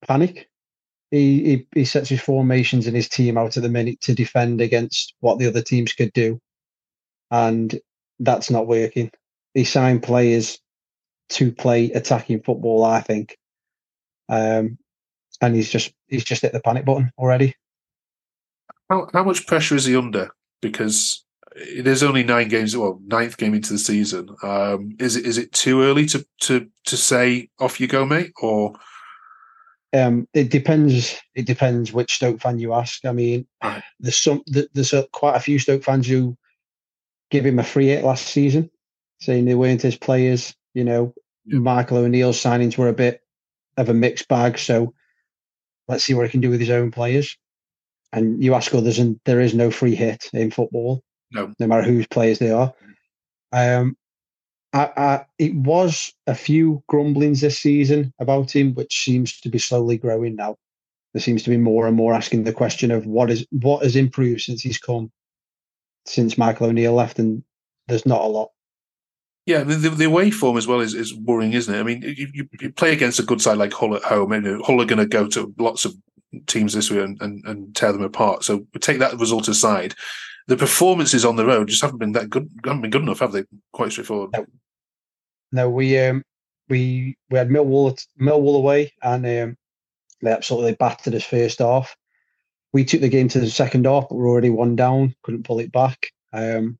panic. He, he he sets his formations and his team out at the minute to defend against what the other teams could do, and that's not working. He signed players to play attacking football, I think, um, and he's just he's just hit the panic button already. How how much pressure is he under? Because is only nine games, well, ninth game into the season. Um, is it is it too early to to to say off you go, mate? Or Um, it depends. It depends which Stoke fan you ask. I mean, there's some there's a, quite a few Stoke fans who give him a free hit last season, saying they weren't his players. You know, Michael O'Neill's signings were a bit of a mixed bag. So let's see what he can do with his own players. And you ask others, and there is no free hit in football, no, no matter whose players they are. Um, I, I, it was a few grumblings this season about him, which seems to be slowly growing now. There seems to be more and more asking the question of what is what has improved since he's come, since Michael O'Neill left, and there's not a lot. yeah, the, the, away form as well is, is worrying, isn't it? I mean, you, you, play against a good side like Hull at home, and Hull are going to go to lots of teams this week and, and, and tear them apart. So take that result aside. The performances on the road just haven't been that good. Haven't been good enough, have they? Quite straightforward. No, we um we we had Millwall Millwall away, and um, they absolutely battered us first half. We took the game to the second half, but we're already one down. Couldn't pull it back. Um,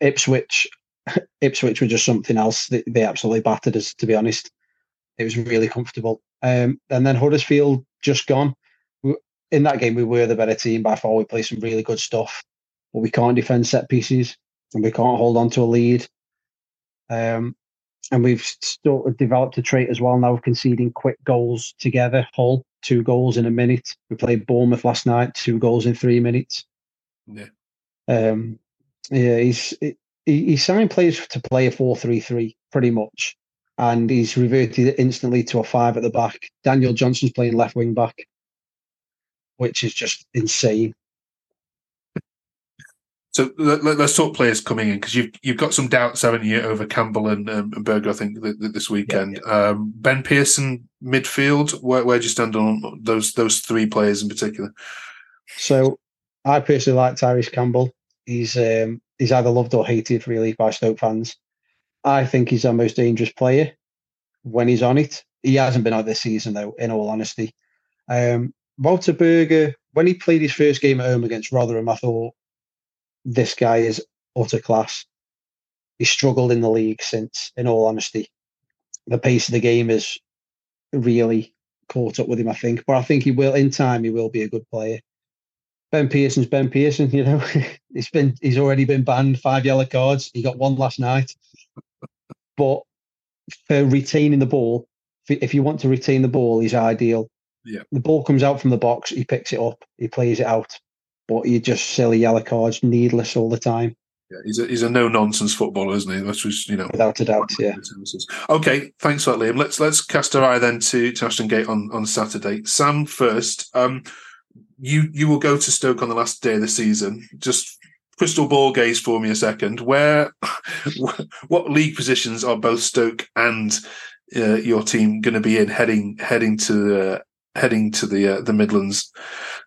Ipswich, Ipswich were just something else. They, they absolutely battered us. To be honest, it was really comfortable. Um, and then Huddersfield just gone. In that game, we were the better team by far. We played some really good stuff, but we can't defend set pieces and we can't hold on to a lead. Um, and we've sort of developed a trait as well now of conceding quick goals together. Hull, two goals in a minute. We played Bournemouth last night, two goals in three minutes. Yeah. Um, yeah, he's he, he signed players to play a four-three-three pretty much, and he's reverted instantly to a five at the back. Daniel Johnson's playing left wing back, which is just insane. So let, us talk players coming in because you've you've got some doubts, haven't you, over Campbell and, um, and Burger? I think th- th- this weekend. Yeah, yeah. Um, ben Pearson midfield. Where where do you stand on those those three players in particular? So I personally like Tyrese Campbell. He's um, he's either loved or hated really by Stoke fans. I think he's our most dangerous player when he's on it. He hasn't been on this season though, in all honesty. Um, Walter Burger, when he played his first game at home against Rotherham, I thought this guy is utter class. He struggled in the league since, in all honesty. The pace of the game is really caught up with him, I think. But I think he will, in time, he will be a good player. Ben Pearson's Ben Pearson, you know. he's been he's already been banned, five yellow cards. He got one last night. But for retaining the ball, if you want to retain the ball, he's ideal. Yeah. The ball comes out from the box, he picks it up, he plays it out but you just silly yellow cards, needless all the time. Yeah, he's a, he's a no nonsense footballer, isn't he? That's just you know, without a doubt. Yeah. Okay, thanks for that, Liam. Let's let's cast our eye then to, to Ashton Gate on on Saturday. Sam first. Um, you you will go to Stoke on the last day of the season. Just crystal ball gaze for me a second. Where, what league positions are both Stoke and uh, your team going to be in heading heading to uh, heading to the uh, the Midlands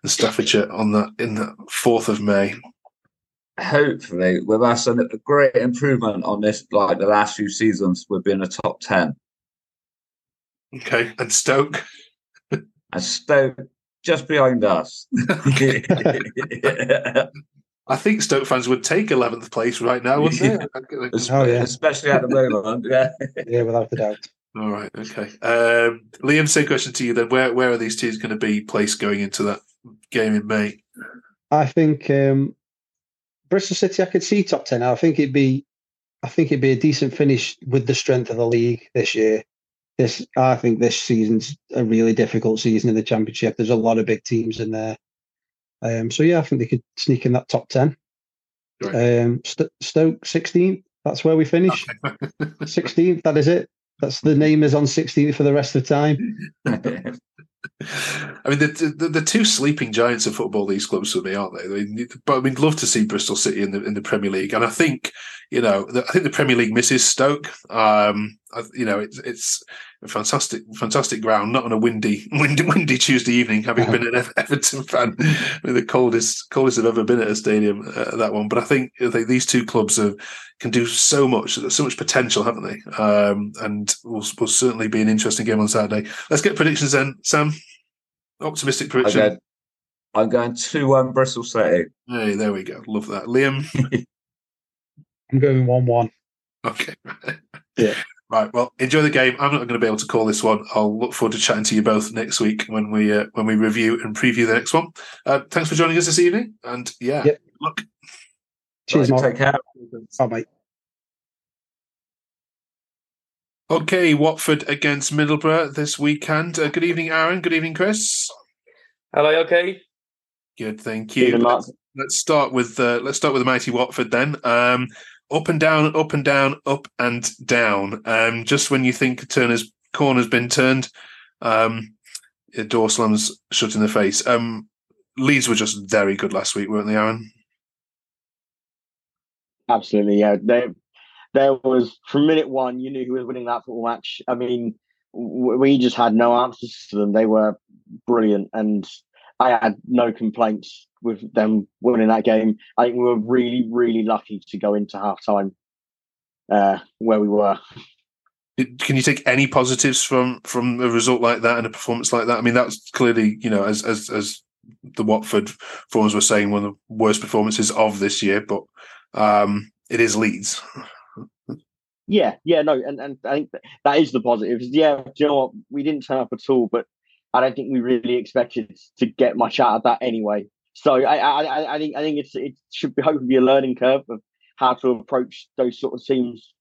and Staffordshire on that in the fourth of May. Hopefully, with us a great improvement on this, like the last few seasons, we've been a top ten. Okay, and Stoke. and Stoke just behind us. I think Stoke fans would take 11th place right now, wouldn't they? oh, yeah. Especially at the moment. Yeah. yeah, without a doubt. All right. Okay. Um, Liam, same question to you then. Where where are these teams going to be placed going into that game in May? I think um, Bristol City. I could see top ten. I think it'd be. I think it'd be a decent finish with the strength of the league this year. This, I think, this season's a really difficult season in the championship. There's a lot of big teams in there. Um, so yeah, I think they could sneak in that top ten. Right. Um, St- Stoke 16th. That's where we finish. 16th. That is it. That's the name is on 16 for the rest of the time. I mean, the, the, the two sleeping giants of football, these clubs for me, aren't they? I mean, but I mean, love to see Bristol City in the in the Premier League, and I think you know, the, I think the Premier League misses Stoke. Um, I, you know, it's it's fantastic, fantastic ground. Not on a windy, windy, windy Tuesday evening, having been an Everton fan, the coldest, coldest I've ever been at a stadium. Uh, that one, but I think, I think these two clubs have, can do so much. There's so much potential, haven't they? Um, and will will certainly be an interesting game on Saturday. Let's get predictions then, Sam. Optimistic prediction. Okay. I'm going two one Bristol City. Hey, there we go. Love that, Liam. I'm going one one. Okay. yeah. Right. Well, enjoy the game. I'm not going to be able to call this one. I'll look forward to chatting to you both next week when we uh, when we review and preview the next one. Uh, thanks for joining us this evening. And yeah, yep. look. Cheers, right, Take care. Bye, mate. Okay, Watford against Middlesbrough this weekend. Uh, good evening, Aaron. Good evening, Chris. Hello. Okay. Good. Thank you. Let's, let's, start with uh, let's start with the mighty Watford then. Um, up and down, up and down, up and down. Um, just when you think Turner's corner's been turned, um, door slams shut in the face. Um, Leeds were just very good last week, weren't they, Aaron? Absolutely, yeah. They, there was from minute one, you knew who was winning that football match. I mean, we just had no answers to them. They were brilliant, and I had no complaints with them winning that game. I think we were really, really lucky to go into half time uh, where we were. Can you take any positives from from a result like that and a performance like that? I mean, that's clearly, you know, as as as the Watford forums were saying, one of the worst performances of this year, but um, it is Leeds. Yeah, yeah, no, and, and I think that is the positives. Yeah, you know what? We didn't turn up at all, but I don't think we really expected to get much out of that anyway. So I, I, I think I think it's it should be hopefully be a learning curve of how to approach those sort of teams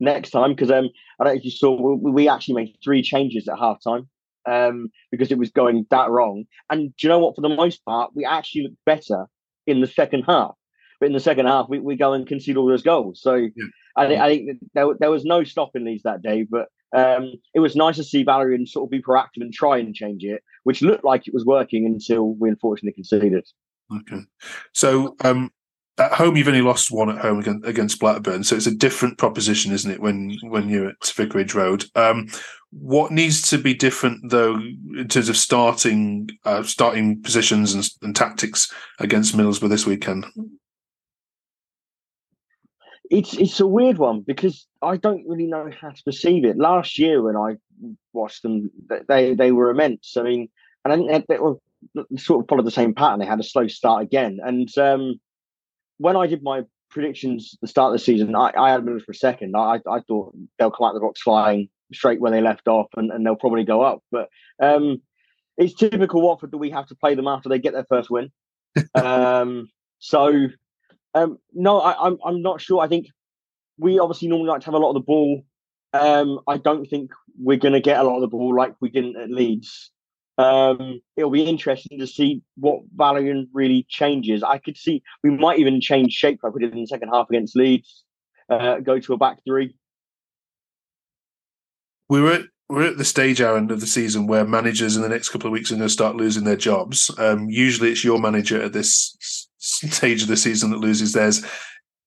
next time because um, I don't know if you saw we, we actually made three changes at half time um, because it was going that wrong. And do you know what? For the most part, we actually looked better in the second half. But in the second half, we, we go and concede all those goals. So yeah. I, think, I think there, there was no stopping these that day. But um, it was nice to see Valérien sort of be proactive and try and change it, which looked like it was working until we unfortunately conceded. Okay. So um, at home you've only lost one at home against, against Blackburn, so it's a different proposition, isn't it? When when you're at Vicarage Road, um, what needs to be different though in terms of starting uh, starting positions and, and tactics against Middlesbrough this weekend? It's it's a weird one because I don't really know how to perceive it. Last year when I watched them, they they were immense. I mean, and I think they, were sort of followed the same pattern. They had a slow start again, and um, when I did my predictions at the start of the season, I, I had them for a second. I, I thought they'll come out the rocks flying straight where they left off, and, and they'll probably go up. But um, it's typical Watford that we have to play them after they get their first win. um, so um, no, I, I'm I'm not sure. I think we obviously normally like to have a lot of the ball. Um, I don't think we're going to get a lot of the ball like we didn't at Leeds. Um, it'll be interesting to see what Valérien really changes. I could see we might even change shape like we did in the second half against Leeds, uh, go to a back three. We were at, we're at the stage, Aaron, of the season where managers in the next couple of weeks are going to start losing their jobs. Um, usually, it's your manager at this stage of the season that loses theirs.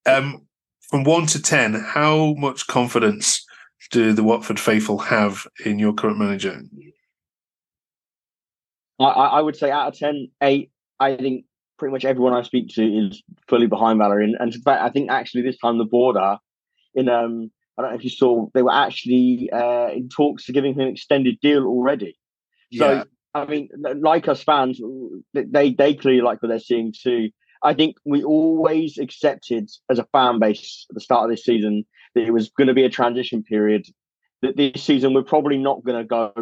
Um, from one to ten, how much confidence do the Watford faithful have in your current manager? I, I would say out of 10, 8, I think pretty much everyone I speak to is fully behind Valérien. And in fact, I think actually this time the board are in um I don't know if you saw they were actually uh, in talks to giving him an extended deal already. So yeah. I mean, like us fans, they they clearly like what they're seeing too. I think we always accepted as a fan base at the start of this season that it was going to be a transition period. That this season we're probably not going to go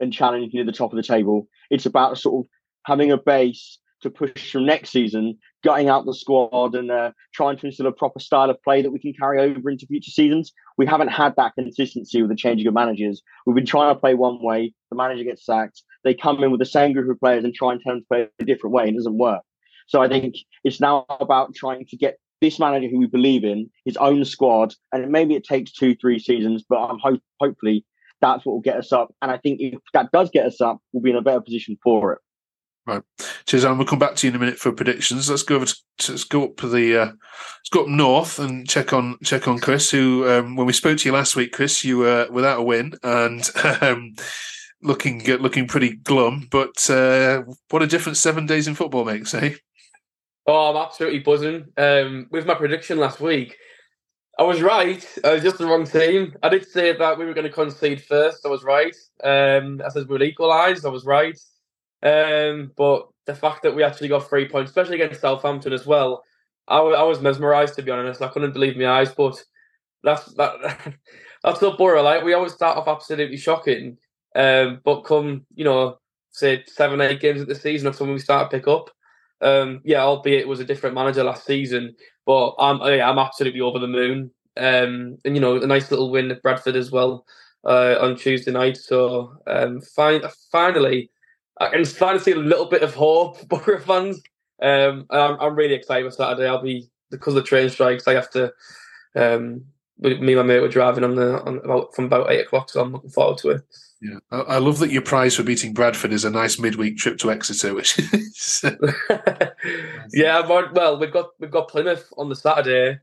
and challenge near the top of the table. It's about sort of having a base to push from next season, gutting out the squad and uh, trying to instill a proper style of play that we can carry over into future seasons. We haven't had that consistency with the changing of managers. We've been trying to play one way, the manager gets sacked, they come in with the same group of players and try and tell them to play a different way, and it doesn't work. So I think it's now about trying to get this manager who we believe in, his own squad, and maybe it takes two, three seasons, but I'm hope hopefully that's what will get us up. And I think if that does get us up, we'll be in a better position for it. Right. Cheers. We'll come back to you in a minute for predictions. Let's go over to, let's go up the uh, let's go up north and check on check on Chris. Who, um, when we spoke to you last week, Chris, you were without a win and um, looking looking pretty glum. But uh, what a difference seven days in football makes, eh? Oh, I'm absolutely buzzing. Um, with my prediction last week, I was right. I was just the wrong team. I did say that we were going to concede first. I was right. Um, I said we would equalise. I was right. Um, but the fact that we actually got three points, especially against Southampton as well, I, w- I was mesmerised to be honest. I couldn't believe my eyes. But that's that. that's not Borough. Like we always start off absolutely shocking, um, but come you know say seven eight games of the season, that's when we start to pick up. Um, yeah, albeit it was a different manager last season, but I'm yeah, I'm absolutely over the moon. Um, and you know, a nice little win at Bradford as well uh, on Tuesday night. So um, finally, I can finally see a little bit of hope, Borough fans. Um, I'm, I'm really excited for Saturday. I'll be because of the train strikes. I have to. Um, me and my mate were driving on the on about from about eight o'clock, so I'm looking forward to it. Yeah, I, I, love that your prize for beating Bradford is a nice midweek trip to Exeter, which is yeah. Well, we've got we've got Plymouth on the Saturday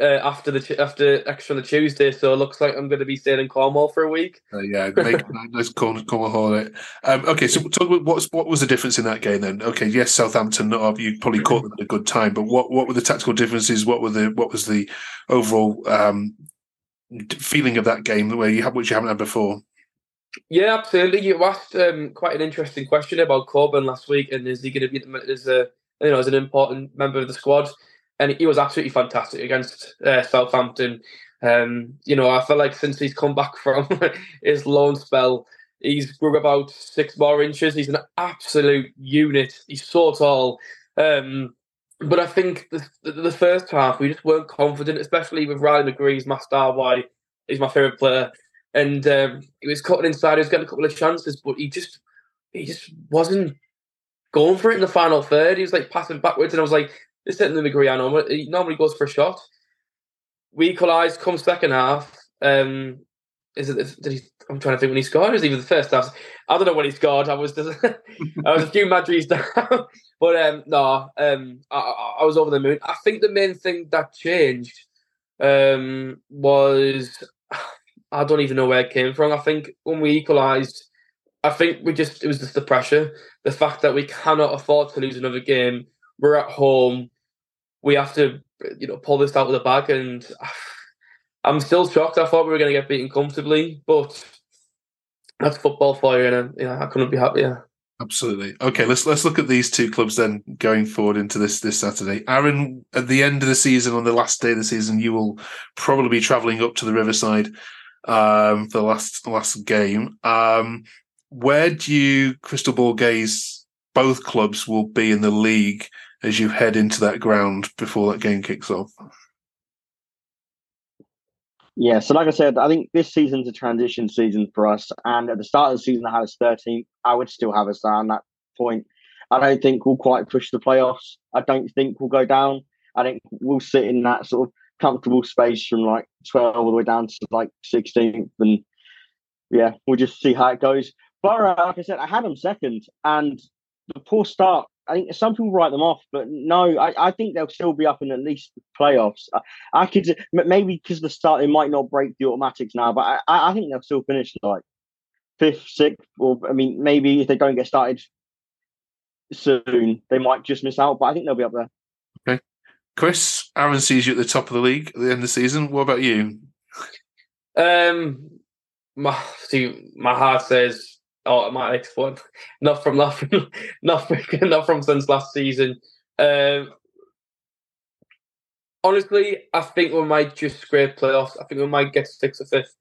uh, after the after Exeter on the Tuesday, so it looks like I'm going to be staying in Cornwall for a week. Uh, yeah, make a nice Cornwall holiday. Um, okay, so talk about what's what was the difference in that game then? Okay, yes, Southampton. You probably caught them at a good time, but what what were the tactical differences? What were the what was the overall um, feeling of that game where you have which you haven't had before? Yeah, absolutely. You asked um, quite an interesting question about Coburn last week, and is he going to be as a you know as an important member of the squad? And he was absolutely fantastic against uh, Southampton. Um, you know, I feel like since he's come back from his loan spell, he's grew about six more inches. He's an absolute unit. He's so tall. Um, but I think the, the, first half we just weren't confident, especially with Riley McGree's Mastar He's my favourite player, and um, he was cutting inside. He was getting a couple of chances, but he just he just wasn't going for it in the final third. He was like passing backwards, and I was like, "This isn't the McGree He normally goes for a shot." We equalised. Come second half. Um, is it? Did he? I'm trying to think when he scored. It was even the first half. I don't know when he scored. I was just, I was a few Madrids down, but um, no, um, I, I was over the moon. I think the main thing that changed um, was I don't even know where it came from. I think when we equalised, I think we just it was just the pressure, the fact that we cannot afford to lose another game. We're at home. We have to, you know, pull this out of the bag, and I'm still shocked. I thought we were going to get beaten comfortably, but that's football for you, and yeah, I couldn't be happier. Absolutely. Okay, let's let's look at these two clubs then going forward into this this Saturday. Aaron, at the end of the season, on the last day of the season, you will probably be travelling up to the Riverside um, for the last the last game. Um, where do you crystal ball gaze both clubs will be in the league as you head into that ground before that game kicks off? Yeah, so like I said, I think this season's a transition season for us. And at the start of the season, I had us 13th. I would still have us down that point. I don't think we'll quite push the playoffs. I don't think we'll go down. I think we'll sit in that sort of comfortable space from like 12 all the way down to like 16th. And yeah, we'll just see how it goes. Borough, like I said, I had them second. And the poor start I think some people write them off, but no, I, I think they'll still be up in at least playoffs. I, I could maybe because the start they might not break the automatics now, but I, I think they'll still finish like fifth, sixth, or I mean maybe if they don't get started soon, they might just miss out. But I think they'll be up there. Okay, Chris, Aaron sees you at the top of the league at the end of the season. What about you? Um, my see, my heart says automatic one. Not from from not from, not from since last season. Um, honestly, I think we might just scrape playoffs. I think we might get sixth or fifth.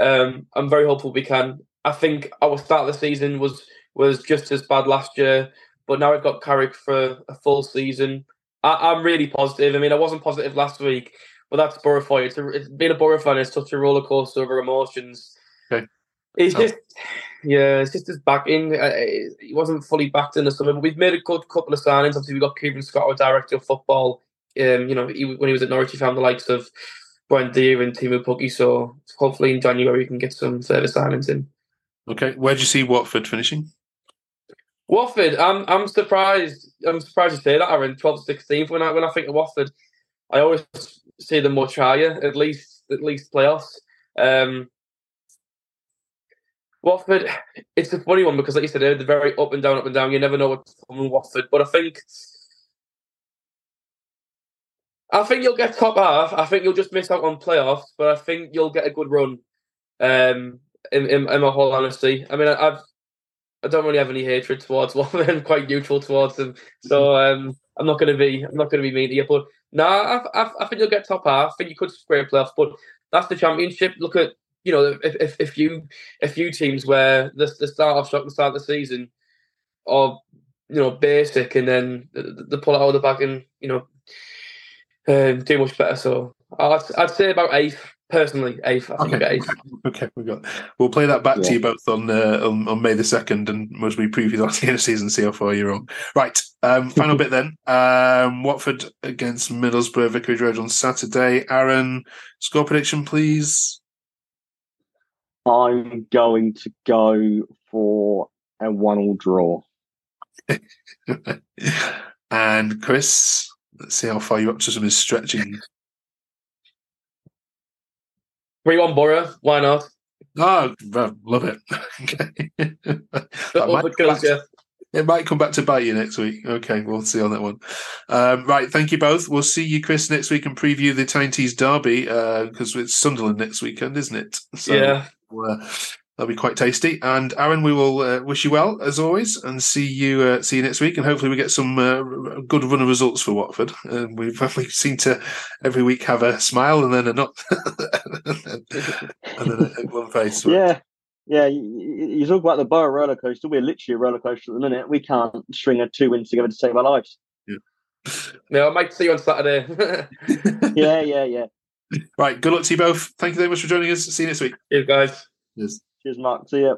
Um, I'm very hopeful we can. I think our start of the season was was just as bad last year, but now we've got Carrick for a full season. I, am really positive. I mean, I wasn't positive last week, but that's Borough for you. It's, a, it's being a Borough fan is such a roller coaster of emotions. Okay. It's just, yeah, it's just his back in. Uh, he wasn't fully backed in the summer, but we've made a good couple of signings. Obviously, we got Kieran Scott, our director of football. Um, you know, he, when he was at Norwich, he found the likes of Brian Deer and Teemu Pukki. So hopefully in January we can get some further signings in. Okay, where do you see Watford finishing? Watford, I'm I'm surprised. I'm surprised you say that. Aaron, 12th, 16th. When I when I think of Watford, I always see them much higher, at least at least playoffs. Um, Watford, it's a funny one because, like you said, they're very up and down, up and down. You never know what's coming Watford. But I think, I think you'll get top half. I think you'll just miss out on playoffs, but I think you'll get a good run. Um, in, in, in my whole honesty, I mean, I've I don't really have any hatred towards Watford. I'm quite neutral towards them, so um, I'm not going to be I'm not going to be mean to you. But no, I, I, I think you'll get top half. I think you could scrape playoffs, but that's the championship. Look at you know, if, if, if you a few teams where the, the start off shot the start of the season are you know basic and then they pull it out of the bag and you know um, do much better. So I'd, I'd say about eighth personally. Eighth, I think okay. eighth. Okay, we got. We'll play that back Yeah. to you both on, uh, on on May the second, and as we preview that at the end of the season, see how far you're on. Right, um, final bit then. Um, Watford against Middlesbrough Vicarage Road on Saturday. Aaron, score prediction, please. I'm going to go for a one-all draw. and Chris, let's see how far you're up to some of his stretching. Three one Borough. Why not? Oh, love it. okay. Might it goes, back- yeah. It might come back to bite you next week. Okay, we'll see on that one. Um, right, thank you both. We'll see you, Chris, next week and preview the Tyne's Derby because it's Sunderland next weekend, isn't it? Yeah. uh, that'll be quite tasty. And Aaron, we will uh, wish you well as always, and see you uh, see you next week. And hopefully, we get some uh, good run of results for Watford. We've we seem to every week have a smile and then a not, and then a, a glum face. Yeah, yeah. You, you you talk about the Borough roller coaster. We're literally a roller coaster at the minute. We can't string a two wins together to save our lives. Yeah, I might see you on Saturday. yeah, yeah, yeah. Right. Good luck to you both. Thank you very much for joining us. See you next week. Cheers, guys. Cheers. Cheers, Mark. See ya.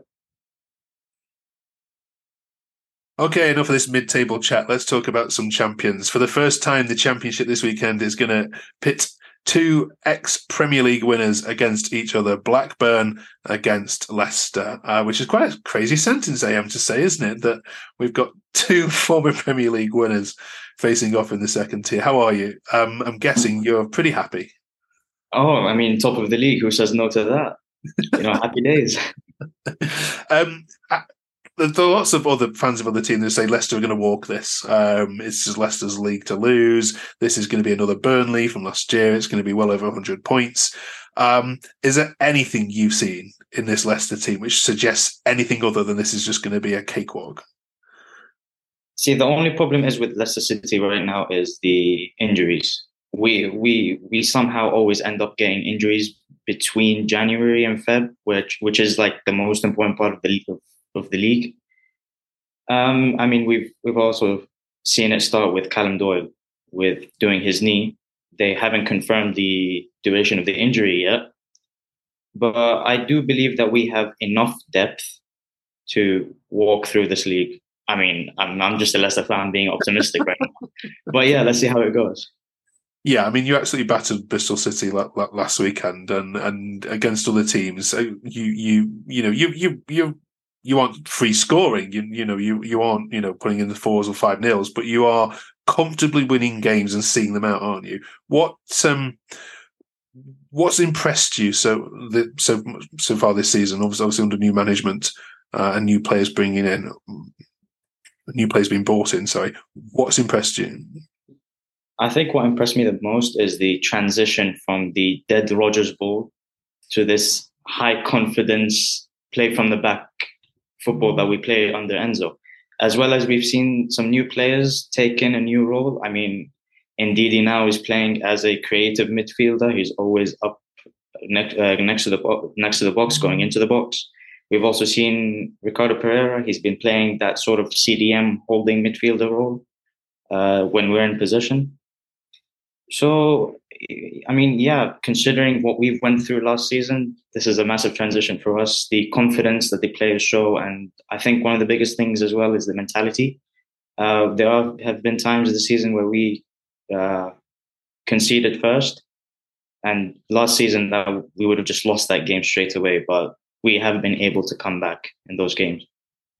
Okay, enough of this mid-table chat. Let's talk about some champions. For the first time, the championship this weekend is going to pit two ex-Premier League winners against each other. Blackburn against Leicester, uh, which is quite a crazy sentence, I am to say, isn't it? That we've got two former Premier League winners facing off in the second tier. How are you? Um, I'm guessing you're pretty happy. Oh, I mean, top of the league. Who says no to that? You know, happy days. um, there are lots of other fans of other teams that say Leicester are going to walk this. Um, it's just Leicester's league to lose. This is going to be another Burnley from last year. It's going to be well over 100 points. Um, is there anything you've seen in this Leicester team which suggests anything other than this is just going to be a cakewalk? See, the only problem is with Leicester City right now is the injuries. We we we somehow always end up getting injuries between January and Feb, which which is like the most important part of the league of, of the league. Um, I mean, we've we've also seen it start with Callum Doyle with doing his knee. They haven't confirmed the duration of the injury yet, but I do believe that we have enough depth to walk through this league. I mean, I'm I'm just a Leicester fan being optimistic right now, but yeah, let's see how it goes. Yeah, I mean, you absolutely battered Bristol City last weekend, and and against other teams, you you you know you you you you aren't free scoring. You you know you you aren't you know putting in the fours or five nils, but you are comfortably winning games and seeing them out, aren't you? What um what's impressed you so the, so so far this season? Obviously, obviously under new management uh, and new players bringing in new players being brought in. Sorry, what's impressed you? I think what impressed me the most is the transition from the dead Rodgers ball to this high confidence play from the back football that we play under Enzo. As well as we've seen some new players take in a new role. I mean, Ndidi now is playing as a creative midfielder. He's always up next, uh, next to the next to the box, going into the box. We've also seen Ricardo Pereira. He's been playing that sort of CDM holding midfielder role uh, when we're in position. So, I mean, yeah, considering what we've went through last season, this is a massive transition for us. The confidence that the players show, and I think one of the biggest things as well is the mentality. Uh, there are, have been times this season where we uh, conceded first, and last season that we would have just lost that game straight away. But we have been able to come back in those games.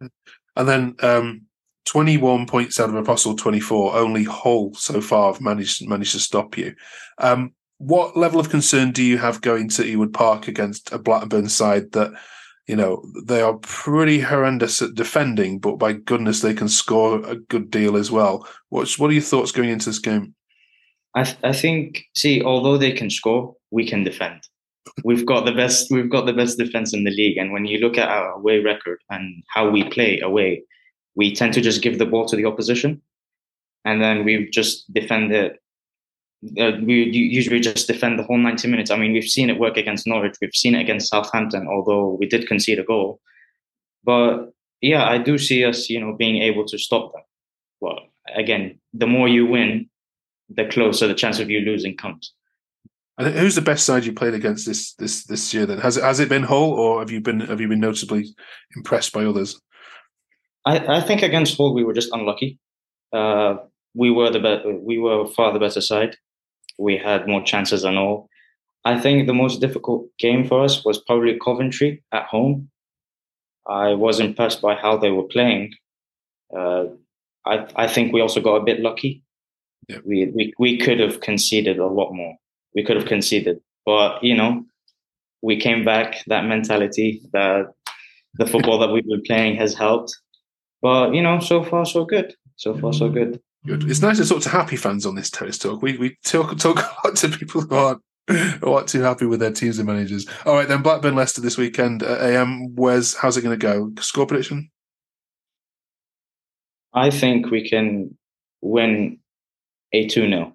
And then um, 21 points out of Apostle 24, only Hull so far have managed managed to stop you. Um, what level of concern do you have going to Ewood Park against a Blackburn side that, you know, they are pretty horrendous at defending, but by goodness, they can score a good deal as well. What's what are your thoughts going into this game? I, th- I think, see, although they can score, we can defend. We've got the best. We've got the best defense in the league, and when you look at our away record and how we play away, we tend to just give the ball to the opposition, and then we just defend it. Uh, we usually just defend the whole 90 minutes. I mean, we've seen it work against Norwich. We've seen it against Southampton, although we did concede a goal. But yeah, I do see us, you know, being able to stop them. Well, again, the more you win, the closer the chance of you losing comes. And who's the best side you played against this this this year? Then has it has it been Hull, or have you been have you been noticeably impressed by others? I, I think against Hull we were just unlucky. Uh, we were the be- we were far the better side. We had more chances than all. I think the most difficult game for us was probably Coventry at home. I was impressed by how they were playing. Uh, I I think we also got a bit lucky. Yeah. We, we we could have conceded a lot more. We could have conceded, but you know, we came back. That mentality, that the football that we've been playing has helped. But you know, so far so good. So far so good. Good. It's nice to talk to happy fans on this terrace talk. We we talk talk a lot to people who aren't who aren't too happy with their teams and managers. All right, then Blackburn Leicester this weekend. Uh, AM, where's how's it going to go? Score prediction? I think we can win a two 0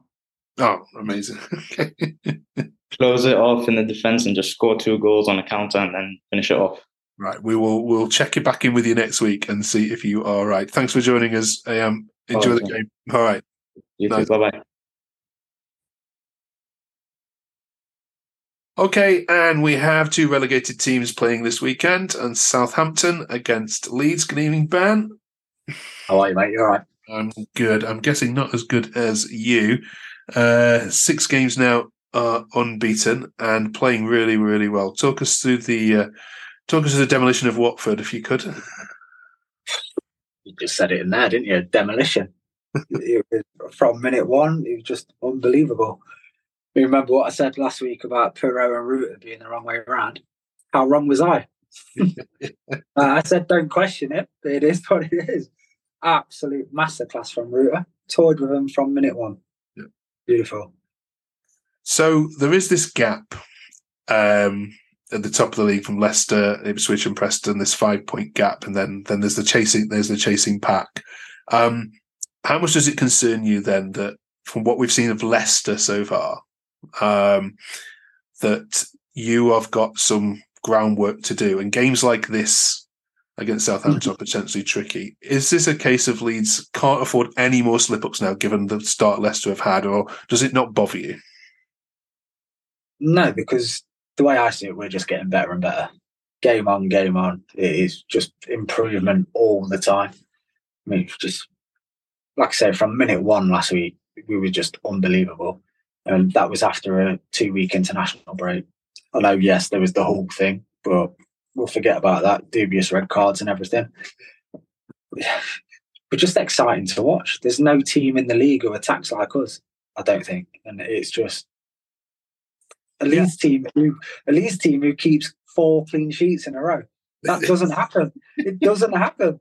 Oh, amazing! Close it off in the defense and just score two goals on a counter and then finish it off. Right, we will we'll check it back in with you next week and see if you are right. Thanks for joining us. AM, enjoy the game. All right. You too. Bye bye. Okay, and we have two relegated teams playing this weekend, and Southampton against Leeds. Good evening, Ben. How are you, mate? You all right? I'm good. I'm guessing not as good as you. Uh, six games now are unbeaten and playing really, really well. Talk us through the uh, talk us through the demolition of Watford, if you could. You just said it in there, didn't you? Demolition. From minute one, it was just unbelievable. You remember what I said last week about Piroe and Rutter being the wrong way around? How wrong was I? Uh, I said, don't question it. It is what it is. Absolute masterclass from Rutter. Toyed with him from minute one. Beautiful. So there is this gap um, at the top of the league from Leicester, Ipswich, and Preston. This five point gap, and then then there's the chasing. There's the chasing pack. Um, how much does it concern you then that from what we've seen of Leicester so far, um, that you have got some groundwork to do, and games like this against Southampton are potentially tricky. Is this a case of Leeds can't afford any more slip ups now, given the start Leicester have had, or does it not bother you? No, because the way I see it, we're just getting better and better. Game on, game on. It is just improvement all the time. I mean, just like I said, from minute one last week, we were just unbelievable. And that was after a two week international break. I know, yes, there was the whole thing, but we'll forget about that. Dubious red cards and everything. But just exciting to watch. There's no team in the league who attacks like us, I don't think. And it's just a Leeds team who a Leeds team who keeps four clean sheets in a row. That doesn't happen. It doesn't happen.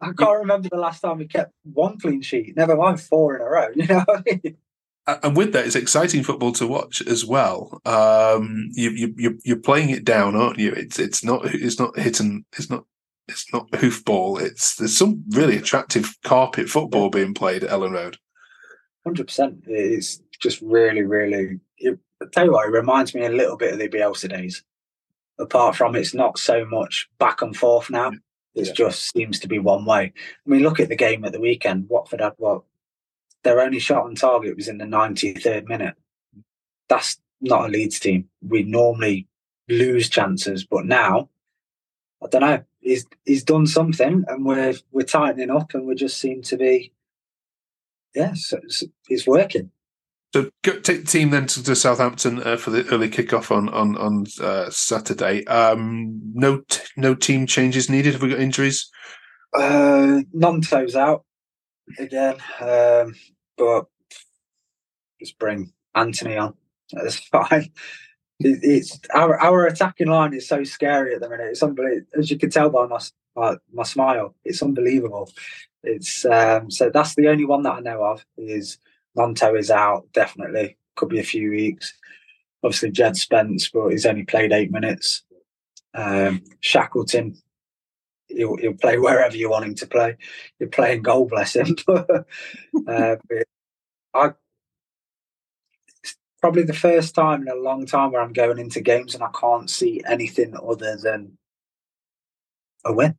I can't remember the last time we kept one clean sheet, never mind four in a row. You know I mean? and with that, it's exciting football to watch as well. Um, you, you, you're, you're playing it down, aren't you? It's it's not it's not hitting it's not it's not hoofball. It's there's some really attractive carpet football being played at Elland Road. Hundred percent. It's just really, really. It, tell you what, it reminds me a little bit of the Bielsa days. Apart from it's not so much back and forth now. It just seems to be one way. I mean, look at the game at the weekend. Watford had what? Their only shot on target was in the 93rd minute. That's not a Leeds team. We normally lose chances, but now, I don't know. He's he's done something, and we're we're tightening up, and we just seem to be. Yeah, so it's, it's working. So take the team then to, to Southampton uh, for the early kickoff on on on uh, Saturday. Um, no t- no team changes needed. Have we got injuries? Uh, Gnonto's out again, um, but just bring Anthony on. That's fine. It, it's our our attacking line is so scary at the minute. It's unbelievable, as you can tell by my my, my smile. It's unbelievable. It's um, so that's the only one that I know of is Gnonto is out definitely. Could be a few weeks. Obviously, Jed Spence, but he's only played eight minutes. Um, Shackleton, he'll, he'll play wherever you want him to play. You're playing goal, bless him. uh, I it's probably the first time in a long time where I'm going into games and I can't see anything other than a win.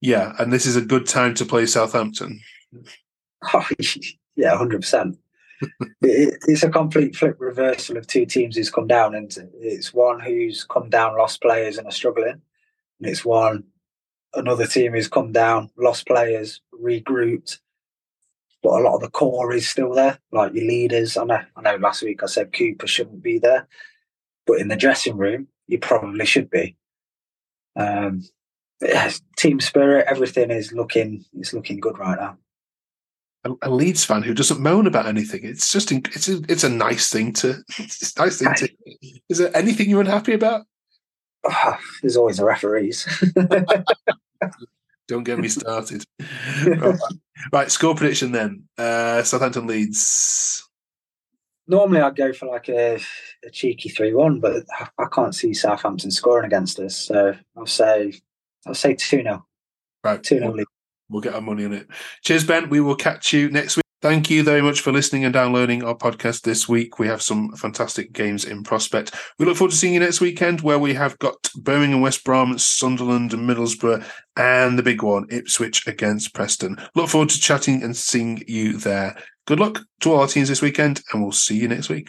Yeah, and this is a good time to play Southampton. yeah, hundred percent. It's a complete flip reversal of two teams who's come down, and it's one who's come down, lost players, and are struggling, and it's one another team who's come down, lost players, regrouped, but a lot of the core is still there, like your leaders. I know, I know. Last week I said Cooper shouldn't be there, but in the dressing room, you probably should be. Um, yeah, team spirit, everything is looking is looking good right now. A, a Leeds fan who doesn't moan about anything. It's just it's a, it's a nice thing to. It's a nice thing to. Is there anything you're unhappy about? There's always the referees. Don't get me started. right. right, score prediction then. Uh, Southampton Leeds. Normally I'd go for like a, a cheeky three-one, but I can't see Southampton scoring against us. So I'll say I'll say two 0 Right, two 0 we'll, we'll get our money on it. Cheers, Ben. We will catch you next week. Thank you very much for listening and downloading our podcast this week. We have some fantastic games in prospect. We look forward to seeing you next weekend, where we have got Birmingham, West Brom, Sunderland, and Middlesbrough, and the big one, Ipswich against Preston. Look forward to chatting and seeing you there. Good luck to all our teams this weekend, and we'll see you next week.